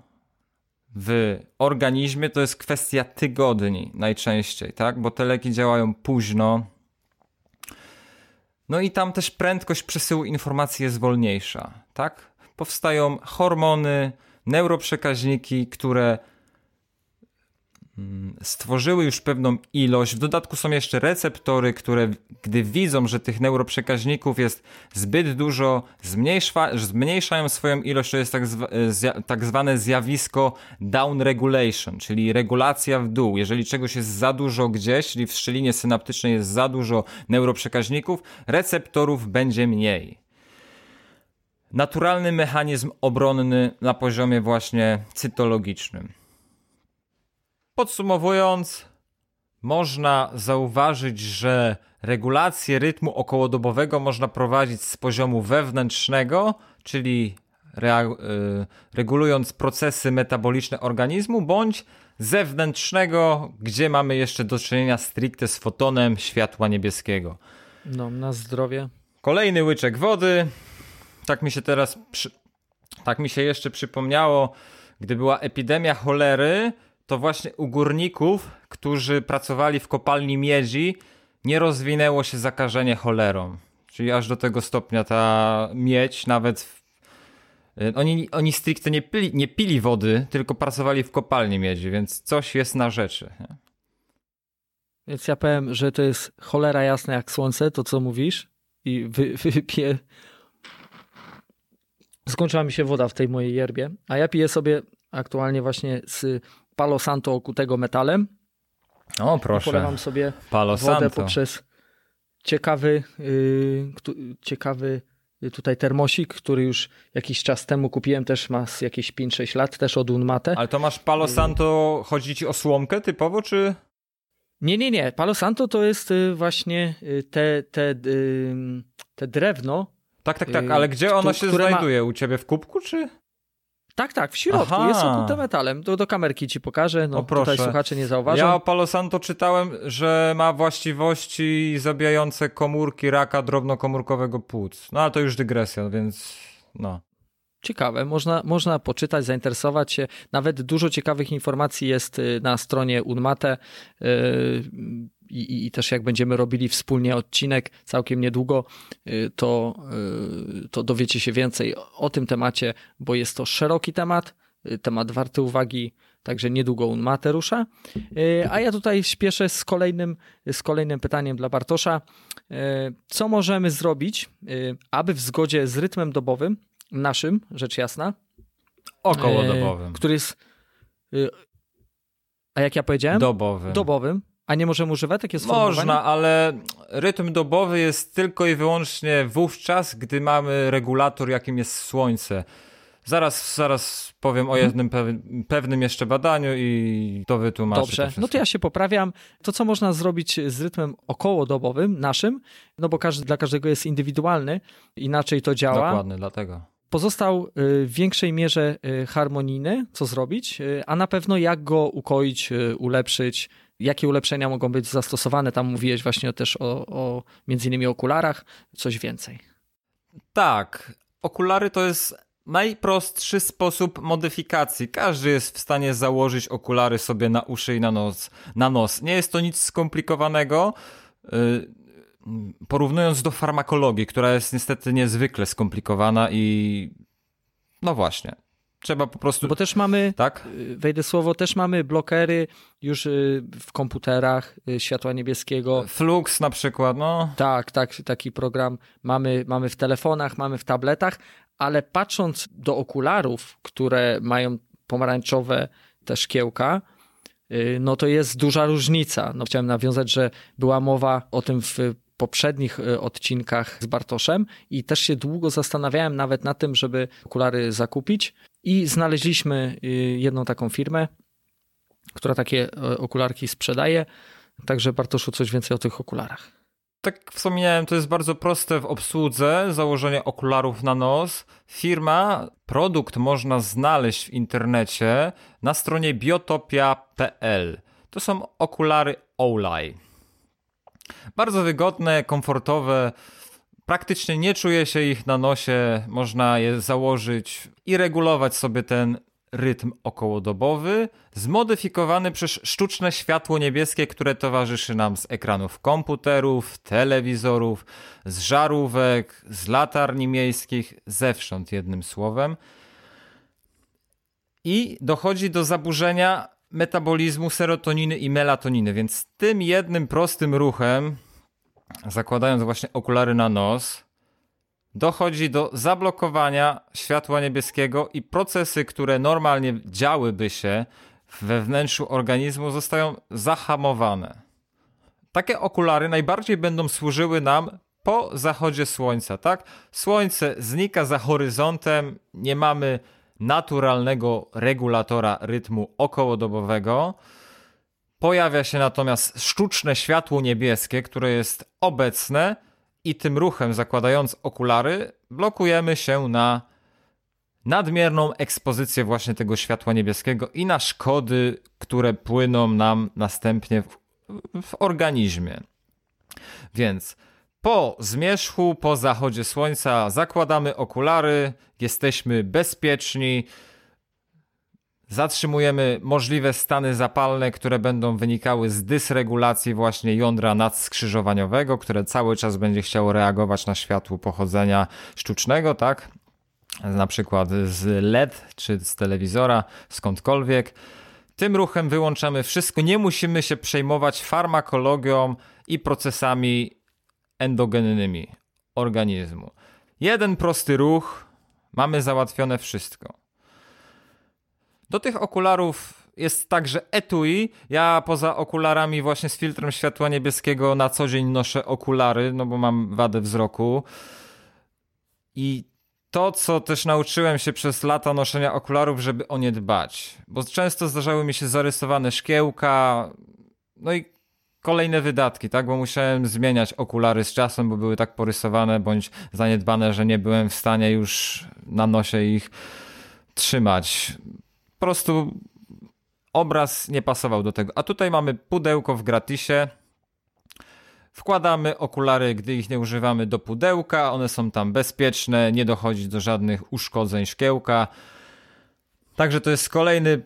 w organizmie, to jest kwestia tygodni najczęściej, tak? Bo te leki działają późno. No i tam też prędkość przesyłu informacji jest wolniejsza, tak? Powstają hormony, neuroprzekaźniki, które stworzyły już pewną ilość. W dodatku są jeszcze receptory, które gdy widzą, że tych neuroprzekaźników jest zbyt dużo, zmniejsza, zmniejszają swoją ilość. To jest tak, zwa, tak zwane zjawisko down regulation, czyli regulacja w dół. Jeżeli czegoś jest za dużo gdzieś, czyli w szczelinie synaptycznej jest za dużo neuroprzekaźników, receptorów będzie mniej naturalny mechanizm obronny na poziomie właśnie cytologicznym. Podsumowując, można zauważyć, że regulację rytmu okołodobowego można prowadzić z poziomu wewnętrznego, czyli y, regulując procesy metaboliczne organizmu, bądź zewnętrznego, gdzie mamy jeszcze do czynienia stricte z fotonem światła niebieskiego. No, na zdrowie. Kolejny łyczek wody tak mi się teraz, przy... tak mi się jeszcze przypomniało, gdy była epidemia cholery, to właśnie u górników, którzy pracowali w kopalni miedzi, nie rozwinęło się zakażenie cholerą. Czyli aż do tego stopnia ta miedź nawet. W... Y, oni, oni stricte nie pili, nie pili wody, tylko pracowali w kopalni miedzi, więc coś jest na rzeczy. Nie? Więc ja powiem, że to jest cholera jasna jak słońce, to co mówisz, i wy, wypiję skończyła mi się woda w tej mojej yerbie, a ja piję sobie aktualnie właśnie z Palo Santo okutego metalem. O, proszę. Polewam sobie Palo wodę Santo. poprzez ciekawy, yy, ciekawy tutaj termosik, który już jakiś czas temu kupiłem, też ma jakieś 5-6 lat, też od Unmate. Ale to masz Palo Santo, chodzi ci o słomkę typowo, czy... Nie, nie, nie. Palo Santo to jest y, właśnie y, te, te, te drewno, tak, tak, tak, ale gdzie ono się znajduje? Ma... U ciebie w kubku, czy? Tak, tak, w środku. Aha. Jest okute metalem. Do, do kamerki ci pokażę. No, o, proszę. Tutaj słuchacze nie zauważą. Ja o Palo Santo czytałem, że ma właściwości zabijające komórki raka drobnokomórkowego płuc. No ale to już dygresja, więc no. Ciekawe, można, można poczytać, zainteresować się. Nawet dużo ciekawych informacji jest y, na stronie Unmate. I, i, też jak będziemy robili wspólnie odcinek całkiem niedługo, y, to, y, to dowiecie się więcej o tym temacie, bo jest to szeroki temat, y, temat warty uwagi, także niedługo Unmate rusza. A ja tutaj śpieszę z kolejnym, z kolejnym pytaniem dla Bartosza. Co możemy zrobić, aby w zgodzie z rytmem dobowym, naszym, rzecz jasna, okołodobowym, który jest a jak ja powiedziałem? Dobowym. Dobowym. A nie możemy używać takie Można, ale rytm dobowy jest tylko i wyłącznie wówczas, gdy mamy regulator, jakim jest słońce. Zaraz, zaraz powiem o mhm. jednym pewnym jeszcze badaniu i to wytłumaczę. Dobrze, to no to ja się poprawiam. To, co można zrobić z rytmem okołodobowym, naszym, no bo każdy, dla każdego jest indywidualny, inaczej to działa. Dokładnie, dlatego. Pozostał y, w większej mierze y, harmonijny, co zrobić, y, a na pewno jak go ukoić, ulepszyć, jakie ulepszenia mogą być zastosowane. Tam mówiłeś właśnie też o, o między innymi okularach, coś więcej. Tak, okulary to jest najprostszy sposób modyfikacji. Każdy jest w stanie założyć okulary sobie na uszy i na nos. Na nos. Nie jest to nic skomplikowanego. Y, porównując do farmakologii, która jest niestety niezwykle skomplikowana i no właśnie. Trzeba po prostu. Bo też mamy, tak? Y, wejdę słowo, też mamy blokery już y, w komputerach y, światła niebieskiego. Flux na przykład, no. Tak, tak, taki program mamy, mamy w telefonach, mamy w tabletach, ale patrząc do okularów, które mają pomarańczowe te szkiełka, no to jest duża różnica. No, chciałem nawiązać, że była mowa o tym w poprzednich odcinkach z Bartoszem i też się długo zastanawiałem nawet na tym, żeby okulary zakupić. I znaleźliśmy y, jedną taką firmę, która takie e, okularki sprzedaje. Także Bartoszu, coś więcej o tych okularach. Tak wspomniałem, to jest bardzo proste w obsłudze, założenie okularów na nos. Firma, produkt można znaleźć w internecie na stronie biotopia.pl. To są okulary Olay. Bardzo wygodne, komfortowe, praktycznie nie czuje się ich na nosie, można je założyć i regulować sobie ten rytm okołodobowy, zmodyfikowany przez sztuczne światło niebieskie, które towarzyszy nam z ekranów komputerów, telewizorów, z żarówek, z latarni miejskich, zewsząd jednym słowem. I dochodzi do zaburzenia metabolizmu serotoniny i melatoniny, więc tym jednym prostym ruchem, zakładając właśnie okulary na nos, dochodzi do zablokowania światła niebieskiego i procesy, które normalnie działyby się we wnętrzu organizmu, zostają zahamowane. Takie okulary najbardziej będą służyły nam po zachodzie słońca, tak? Słońce znika za horyzontem, nie mamy naturalnego regulatora rytmu okołodobowego. Pojawia się natomiast sztuczne światło niebieskie, które jest obecne i tym ruchem, zakładając okulary, blokujemy się na nadmierną ekspozycję właśnie tego światła niebieskiego i na szkody, które płyną nam następnie w, w organizmie. Więc po zmierzchu, po zachodzie słońca zakładamy okulary, jesteśmy bezpieczni, zatrzymujemy możliwe stany zapalne, które będą wynikały z dysregulacji właśnie jądra nadskrzyżowaniowego, które cały czas będzie chciało reagować na światło pochodzenia sztucznego, tak? Na przykład z LED czy z telewizora, skądkolwiek. Tym ruchem wyłączamy wszystko, nie musimy się przejmować farmakologią i procesami endogennymi organizmu. Jeden prosty ruch, mamy załatwione wszystko. Do tych okularów jest także etui. Ja poza okularami właśnie z filtrem światła niebieskiego na co dzień noszę okulary, no bo mam wadę wzroku. I to, co też nauczyłem się przez lata noszenia okularów, żeby o nie dbać. Bo często zdarzały mi się zarysowane szkiełka, no i kolejne wydatki, tak? Bo musiałem zmieniać okulary z czasem, bo były tak porysowane bądź zaniedbane, że nie byłem w stanie już na nosie ich trzymać po prostu obraz nie pasował do tego. A tutaj mamy pudełko w gratisie. Wkładamy okulary, gdy ich nie używamy, do pudełka. One są tam bezpieczne, nie dochodzi do żadnych uszkodzeń szkiełka. Także to jest kolejny,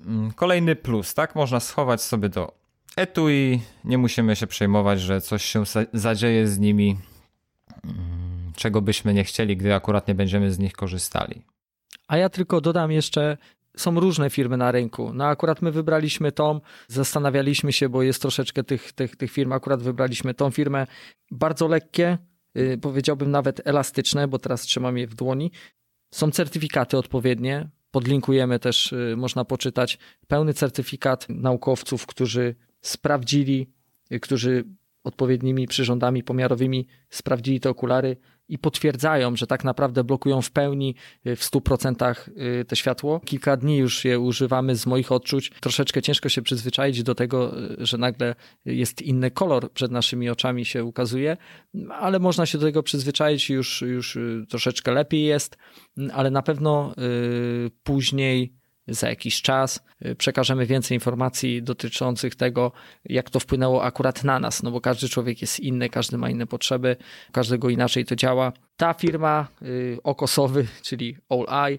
mm, kolejny plus, tak? Można schować sobie do etui. Nie musimy się przejmować, że coś się zadzieje z nimi, mm, czego byśmy nie chcieli, gdy akurat nie będziemy z nich korzystali. A ja tylko dodam jeszcze, są różne firmy na rynku. No akurat my wybraliśmy tą, zastanawialiśmy się, bo jest troszeczkę tych, tych, tych firm, akurat wybraliśmy tą firmę. Bardzo lekkie, yy, powiedziałbym nawet elastyczne, bo teraz trzymam je w dłoni. Są certyfikaty odpowiednie. Podlinkujemy też, yy, można poczytać pełny certyfikat naukowców, którzy sprawdzili, yy, którzy odpowiednimi przyrządami pomiarowymi sprawdzili te okulary i potwierdzają, że tak naprawdę blokują w pełni y, w 100% y, to światło. Kilka dni już je używamy z moich odczuć. Troszeczkę ciężko się przyzwyczaić do tego, y, że nagle jest inny kolor przed naszymi oczami się ukazuje, ale można się do tego przyzwyczaić już, już troszeczkę lepiej jest, ale na pewno później za jakiś czas y, przekażemy więcej informacji dotyczących tego, jak to wpłynęło akurat na nas, no bo każdy człowiek jest inny, każdy ma inne potrzeby, każdego inaczej to działa. Ta firma y, Okosowy, czyli All Eye,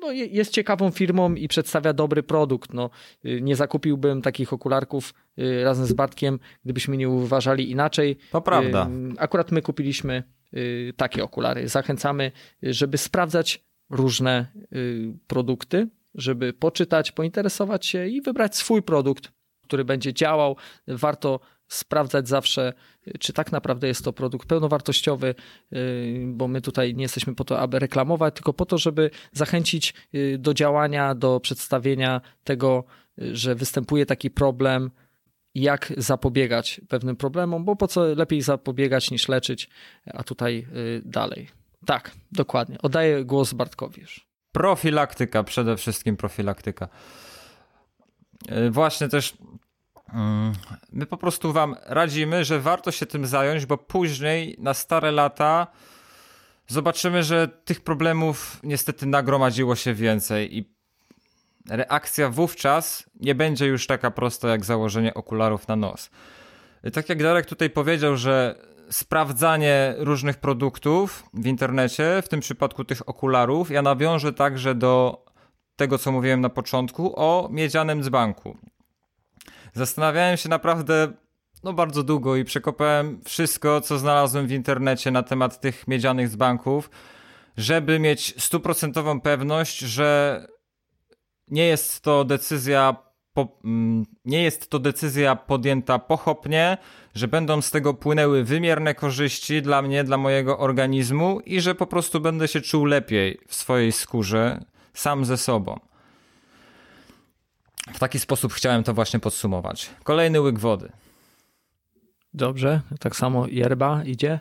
no, jest ciekawą firmą i przedstawia dobry produkt. No, y, nie zakupiłbym takich okularków razem z Bartkiem, gdybyśmy nie uważali inaczej. To prawda. Akurat my kupiliśmy takie okulary. Zachęcamy, żeby sprawdzać różne produkty, żeby poczytać, pointeresować się i wybrać swój produkt, który będzie działał. Warto sprawdzać zawsze, czy tak naprawdę jest to produkt pełnowartościowy, y, bo my tutaj nie jesteśmy po to, aby reklamować, tylko po to, żeby zachęcić y, do działania, do przedstawienia tego, y, że występuje taki problem, jak zapobiegać pewnym problemom, bo po co lepiej zapobiegać niż leczyć, a tutaj dalej. Tak, dokładnie. Oddaję głos Bartkowi już. Profilaktyka, przede wszystkim profilaktyka. E, właśnie też mm, my po prostu wam radzimy, że warto się tym zająć, bo później na stare lata zobaczymy, że tych problemów niestety nagromadziło się więcej i reakcja wówczas nie będzie już taka prosta jak założenie okularów na nos. I tak jak Darek tutaj powiedział, że sprawdzanie różnych produktów w internecie, w tym przypadku tych okularów, ja nawiążę także do tego, co mówiłem na początku, o miedzianym dzbanku. Zastanawiałem się naprawdę no bardzo długo i przekopałem wszystko, co znalazłem w internecie na temat tych miedzianych dzbanków, żeby mieć stuprocentową pewność, że nie jest to decyzja po, mm, nie jest to decyzja podjęta pochopnie, że będą z tego płynęły wymierne korzyści dla mnie, dla mojego organizmu i że po prostu będę się czuł lepiej w swojej skórze sam ze sobą. W taki sposób chciałem to właśnie podsumować. Kolejny łyk wody. Dobrze, tak samo yerba idzie.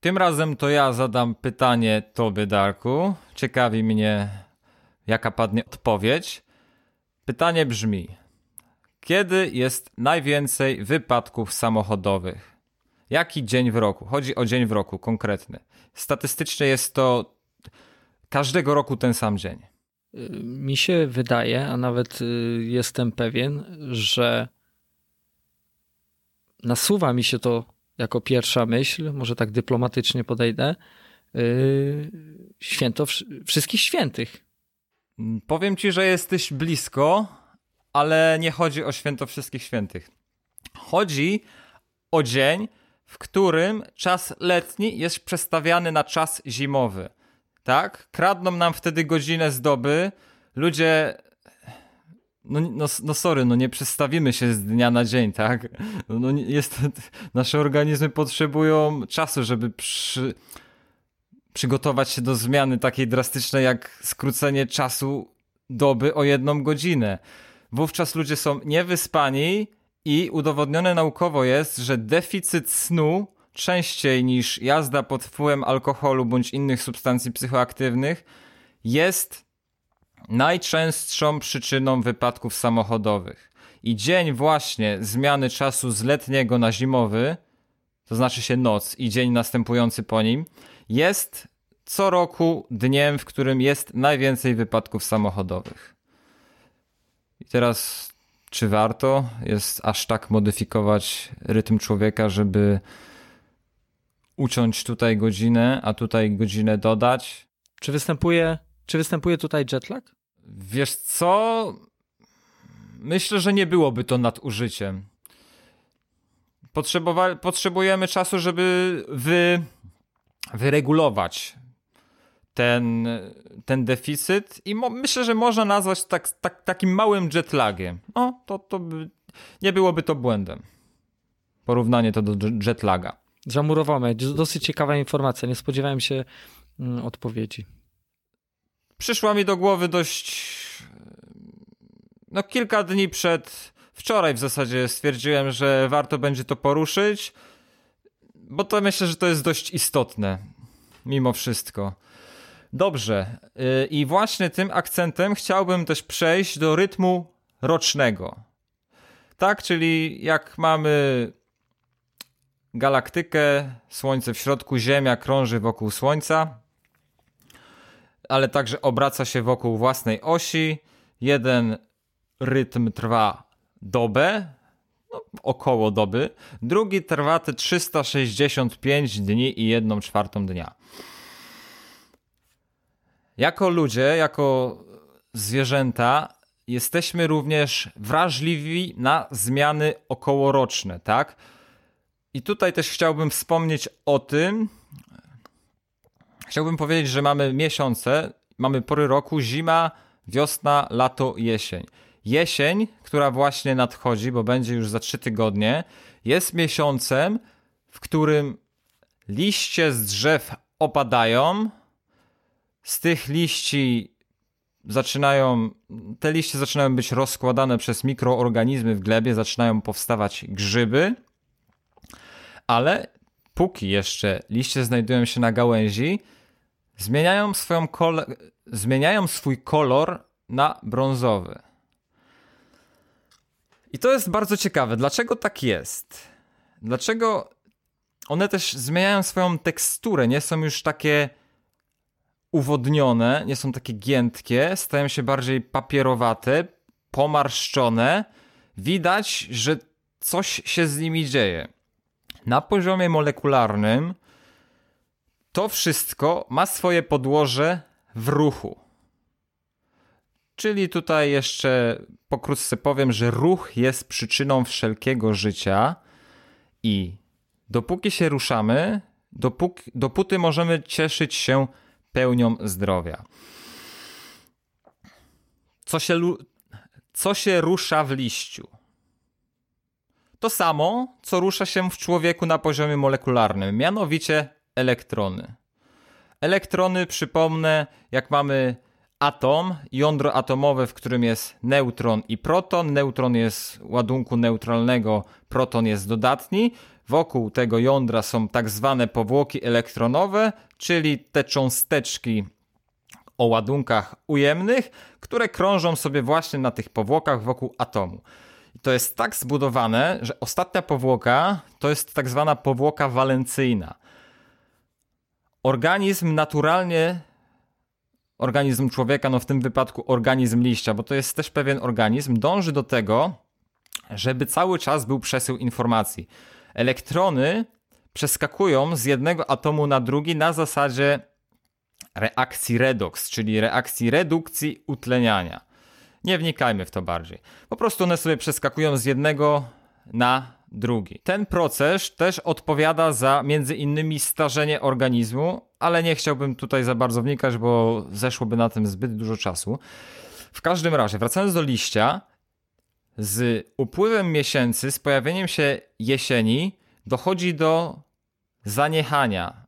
Tym razem to ja zadam pytanie Tobie, Darku. Ciekawi mnie, jaka padnie odpowiedź. Pytanie brzmi: Kiedy jest najwięcej wypadków samochodowych? Jaki dzień w roku? Chodzi o dzień w roku konkretny. Statystycznie jest to każdego roku ten sam dzień. Mi się wydaje, a nawet y, jestem pewien, że nasuwa mi się to jako pierwsza myśl, może tak dyplomatycznie podejdę, y, święto wszystkich świętych. Mm, powiem ci, że jesteś blisko, ale nie chodzi o święto wszystkich świętych. Chodzi o dzień, w którym czas letni jest przestawiany na czas zimowy. Tak? Kradną nam wtedy godzinę z doby. Ludzie no, no, no sorry, no nie przestawimy się z dnia na dzień, tak? No jest, nasze organizmy potrzebują czasu, żeby przy, przygotować się do zmiany takiej drastycznej jak skrócenie czasu doby o jedną godzinę. Wówczas ludzie są niewyspani i udowodnione naukowo jest, że deficyt snu częściej niż jazda pod wpływem alkoholu bądź innych substancji psychoaktywnych jest najczęstszą przyczyną wypadków samochodowych. I dzień właśnie zmiany czasu z letniego na zimowy, to znaczy się noc i dzień następujący po nim, jest co roku dniem, w którym jest najwięcej wypadków samochodowych. I teraz, czy warto jest aż tak modyfikować rytm człowieka, żeby uciąć tutaj godzinę, a tutaj godzinę dodać? Czy występuje, czy występuje tutaj jetlag? Wiesz co? Myślę, że nie byłoby to nadużyciem. Potrzebowa- potrzebujemy czasu, żeby wy, wyregulować ten, ten deficyt i myślę, że można nazwać tak, tak, takim małym jetlagiem. No, to, to by, nie byłoby to błędem. Porównanie to do jetlaga. Zamurowane. Dosyć ciekawa informacja. Nie spodziewałem się mm, odpowiedzi przyszła mi do głowy dość. No, kilka dni przed. Wczoraj w zasadzie stwierdziłem, że warto będzie to poruszyć, bo to myślę, że to jest dość istotne, mimo wszystko. Dobrze. Y, I właśnie tym akcentem chciałbym też przejść do rytmu rocznego. Tak, czyli jak mamy galaktykę, Słońce w środku, Ziemia krąży wokół Słońca, ale także obraca się wokół własnej osi. Jeden rytm trwa dobę, około doby, drugi trwa te 365 dni i jedną czwartą dnia. Jako ludzie, jako zwierzęta, jesteśmy również wrażliwi na zmiany okołoroczne, tak? I tutaj też chciałbym wspomnieć o tym, Chciałbym powiedzieć, że mamy miesiące, mamy pory roku, zima, wiosna, lato, jesień. Jesień, która właśnie nadchodzi, bo będzie już za trzy tygodnie, jest miesiącem, w którym liście z drzew opadają, z tych liści zaczynają, te liście zaczynają być rozkładane przez mikroorganizmy w glebie, zaczynają powstawać grzyby, ale póki jeszcze liście znajdują się na gałęzi, zmieniają, swoją zmieniają swój kolor na brązowy. I to jest bardzo ciekawe. Dlaczego tak jest? Dlaczego one też zmieniają swoją teksturę? Nie są już takie uwodnione, nie są takie giętkie, stają się bardziej papierowate, pomarszczone. Widać, że coś się z nimi dzieje. Na poziomie molekularnym to wszystko ma swoje podłoże w ruchu. Czyli tutaj jeszcze pokrótce powiem, że ruch jest przyczyną wszelkiego życia i dopóki się ruszamy, dopóki, dopóty możemy cieszyć się pełnią zdrowia. Co się, co się rusza w liściu? To samo, co rusza się w człowieku na poziomie molekularnym, mianowicie elektrony. Elektrony, przypomnę, jak mamy atom, jądro atomowe, w którym jest neutron i proton. Neutron jest ładunku neutralnego, proton jest dodatni. Wokół tego jądra są tak zwane powłoki elektronowe, czyli te cząsteczki o ładunkach ujemnych, które krążą sobie właśnie na tych powłokach wokół atomu. I to jest tak zbudowane, że ostatnia powłoka to jest tak zwana powłoka walencyjna. Organizm naturalnie, organizm człowieka, no w tym wypadku organizm liścia, bo to jest też pewien organizm, dąży do tego, żeby cały czas był przesył informacji. Elektrony przeskakują z jednego atomu na drugi na zasadzie reakcji redox, czyli reakcji redukcji utleniania. Nie wnikajmy w to bardziej. Po prostu one sobie przeskakują z jednego na Ten proces też odpowiada za między innymi starzenie organizmu, ale nie chciałbym tutaj za bardzo wnikać, bo zeszłoby na tym zbyt dużo czasu. W każdym razie, wracając do liścia, z upływem miesięcy, z pojawieniem się jesieni, dochodzi do zaniechania.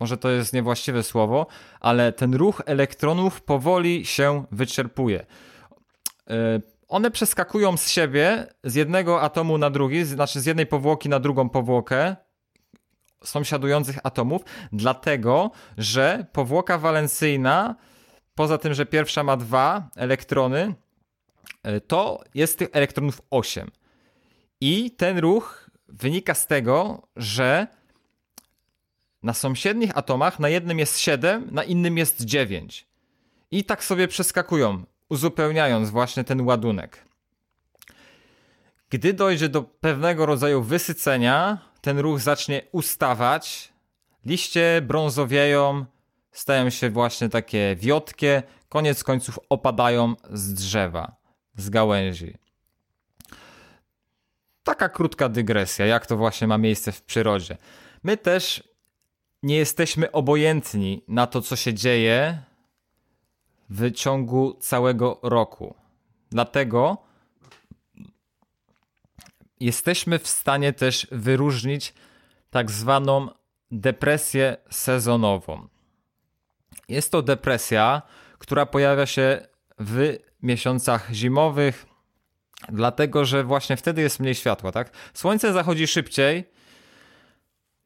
Może to jest niewłaściwe słowo, ale ten ruch elektronów powoli się wyczerpuje. E, one przeskakują z siebie, z jednego atomu na drugi, znaczy z jednej powłoki na drugą powłokę sąsiadujących atomów, dlatego że powłoka walencyjna, poza tym, że pierwsza ma dwa elektrony, e, to jest tych elektronów 8. I ten ruch wynika z tego, że na sąsiednich atomach na jednym jest 7, na innym jest 9. I tak sobie przeskakują uzupełniając właśnie ten ładunek. Gdy dojdzie do pewnego rodzaju wysycenia, ten ruch zacznie ustawać, liście brązowieją, stają się właśnie takie wiotkie, koniec końców opadają z drzewa, z gałęzi. Taka krótka dygresja, jak to właśnie ma miejsce w przyrodzie. My też nie jesteśmy obojętni na to, co się dzieje w ciągu całego roku. Dlatego jesteśmy w stanie też wyróżnić tak zwaną depresję sezonową. Jest to depresja, która pojawia się w miesiącach zimowych, dlatego że właśnie wtedy jest mniej światła, tak? Słońce zachodzi szybciej,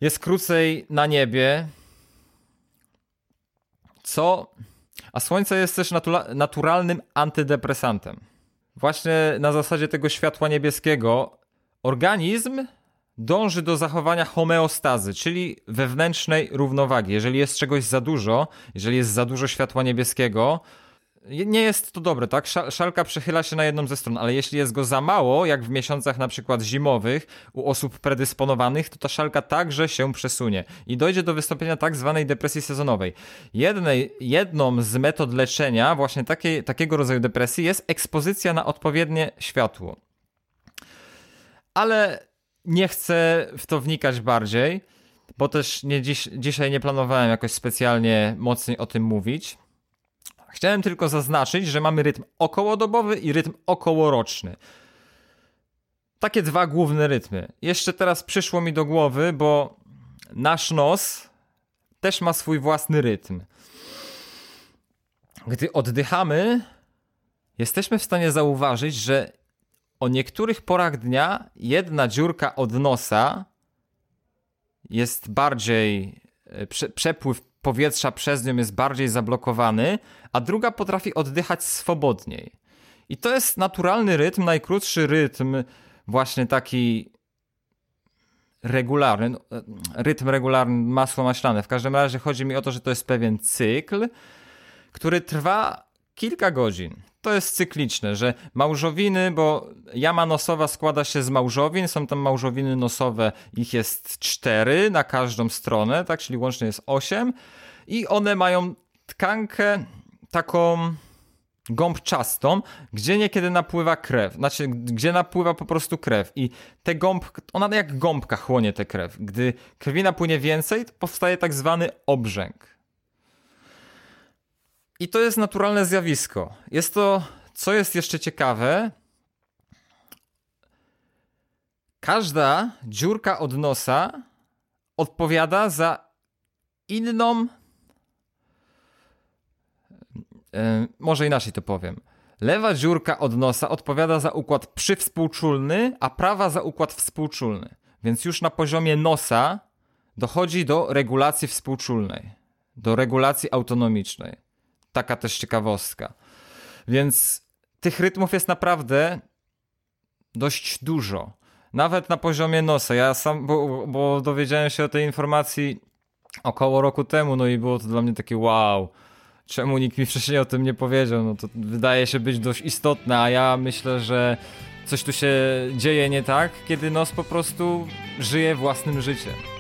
jest krócej na niebie, co a słońce jest też naturalnym antydepresantem. Właśnie na zasadzie tego światła niebieskiego organizm dąży do zachowania homeostazy, czyli wewnętrznej równowagi. Jeżeli jest czegoś za dużo, jeżeli jest za dużo światła niebieskiego, nie jest to dobre, tak? Szalka przechyla się na jedną ze stron, ale jeśli jest go za mało, jak w miesiącach na przykład zimowych u osób predysponowanych, to ta szalka także się przesunie i dojdzie do wystąpienia tak zwanej depresji sezonowej. Jednej, jedną z metod leczenia właśnie takiej, takiego rodzaju depresji jest ekspozycja na odpowiednie światło. Ale nie chcę w to wnikać bardziej, bo też nie dziś, dzisiaj nie planowałem jakoś specjalnie mocniej o tym mówić. Chciałem tylko zaznaczyć, że mamy rytm okołodobowy i rytm okołoroczny. Takie dwa główne rytmy. Jeszcze teraz przyszło mi do głowy, bo nasz nos też ma swój własny rytm. Gdy oddychamy, jesteśmy w stanie zauważyć, że o niektórych porach dnia jedna dziurka od nosa jest bardziej, e, prze, przepływ powietrza przez nią jest bardziej zablokowany, a druga potrafi oddychać swobodniej. I to jest naturalny rytm, najkrótszy rytm, właśnie taki regularny, no, e, rytm regularny, masło maślane. W każdym razie chodzi mi o to, że to jest pewien cykl, który trwa kilka godzin. To jest cykliczne, że małżowiny, bo jama nosowa składa się z małżowin, są tam małżowiny nosowe, ich jest cztery na każdą stronę, tak, czyli łącznie jest osiem i one mają tkankę taką gąbczastą, gdzie niekiedy napływa krew, znaczy gdzie napływa po prostu krew i te gąb, ona jak gąbka chłonie tę krew. Gdy krwi napłynie więcej, powstaje tak zwany obrzęk. I to jest naturalne zjawisko. Jest to, co jest jeszcze ciekawe, każda dziurka od nosa odpowiada za inną. E, może inaczej to powiem. Lewa dziurka od nosa odpowiada za układ przywspółczulny, a prawa za układ współczulny. Więc już na poziomie nosa dochodzi do regulacji współczulnej, do regulacji autonomicznej. Taka też ciekawostka. Więc tych rytmów jest naprawdę dość dużo. Nawet na poziomie nosa. Ja sam, bo, bo dowiedziałem się o tej informacji około roku temu, no i było to dla mnie takie wow. Czemu nikt mi wcześniej o tym nie powiedział? No to wydaje się być dość istotne, a ja myślę, że coś tu się dzieje nie tak, kiedy nos po prostu żyje własnym życiem.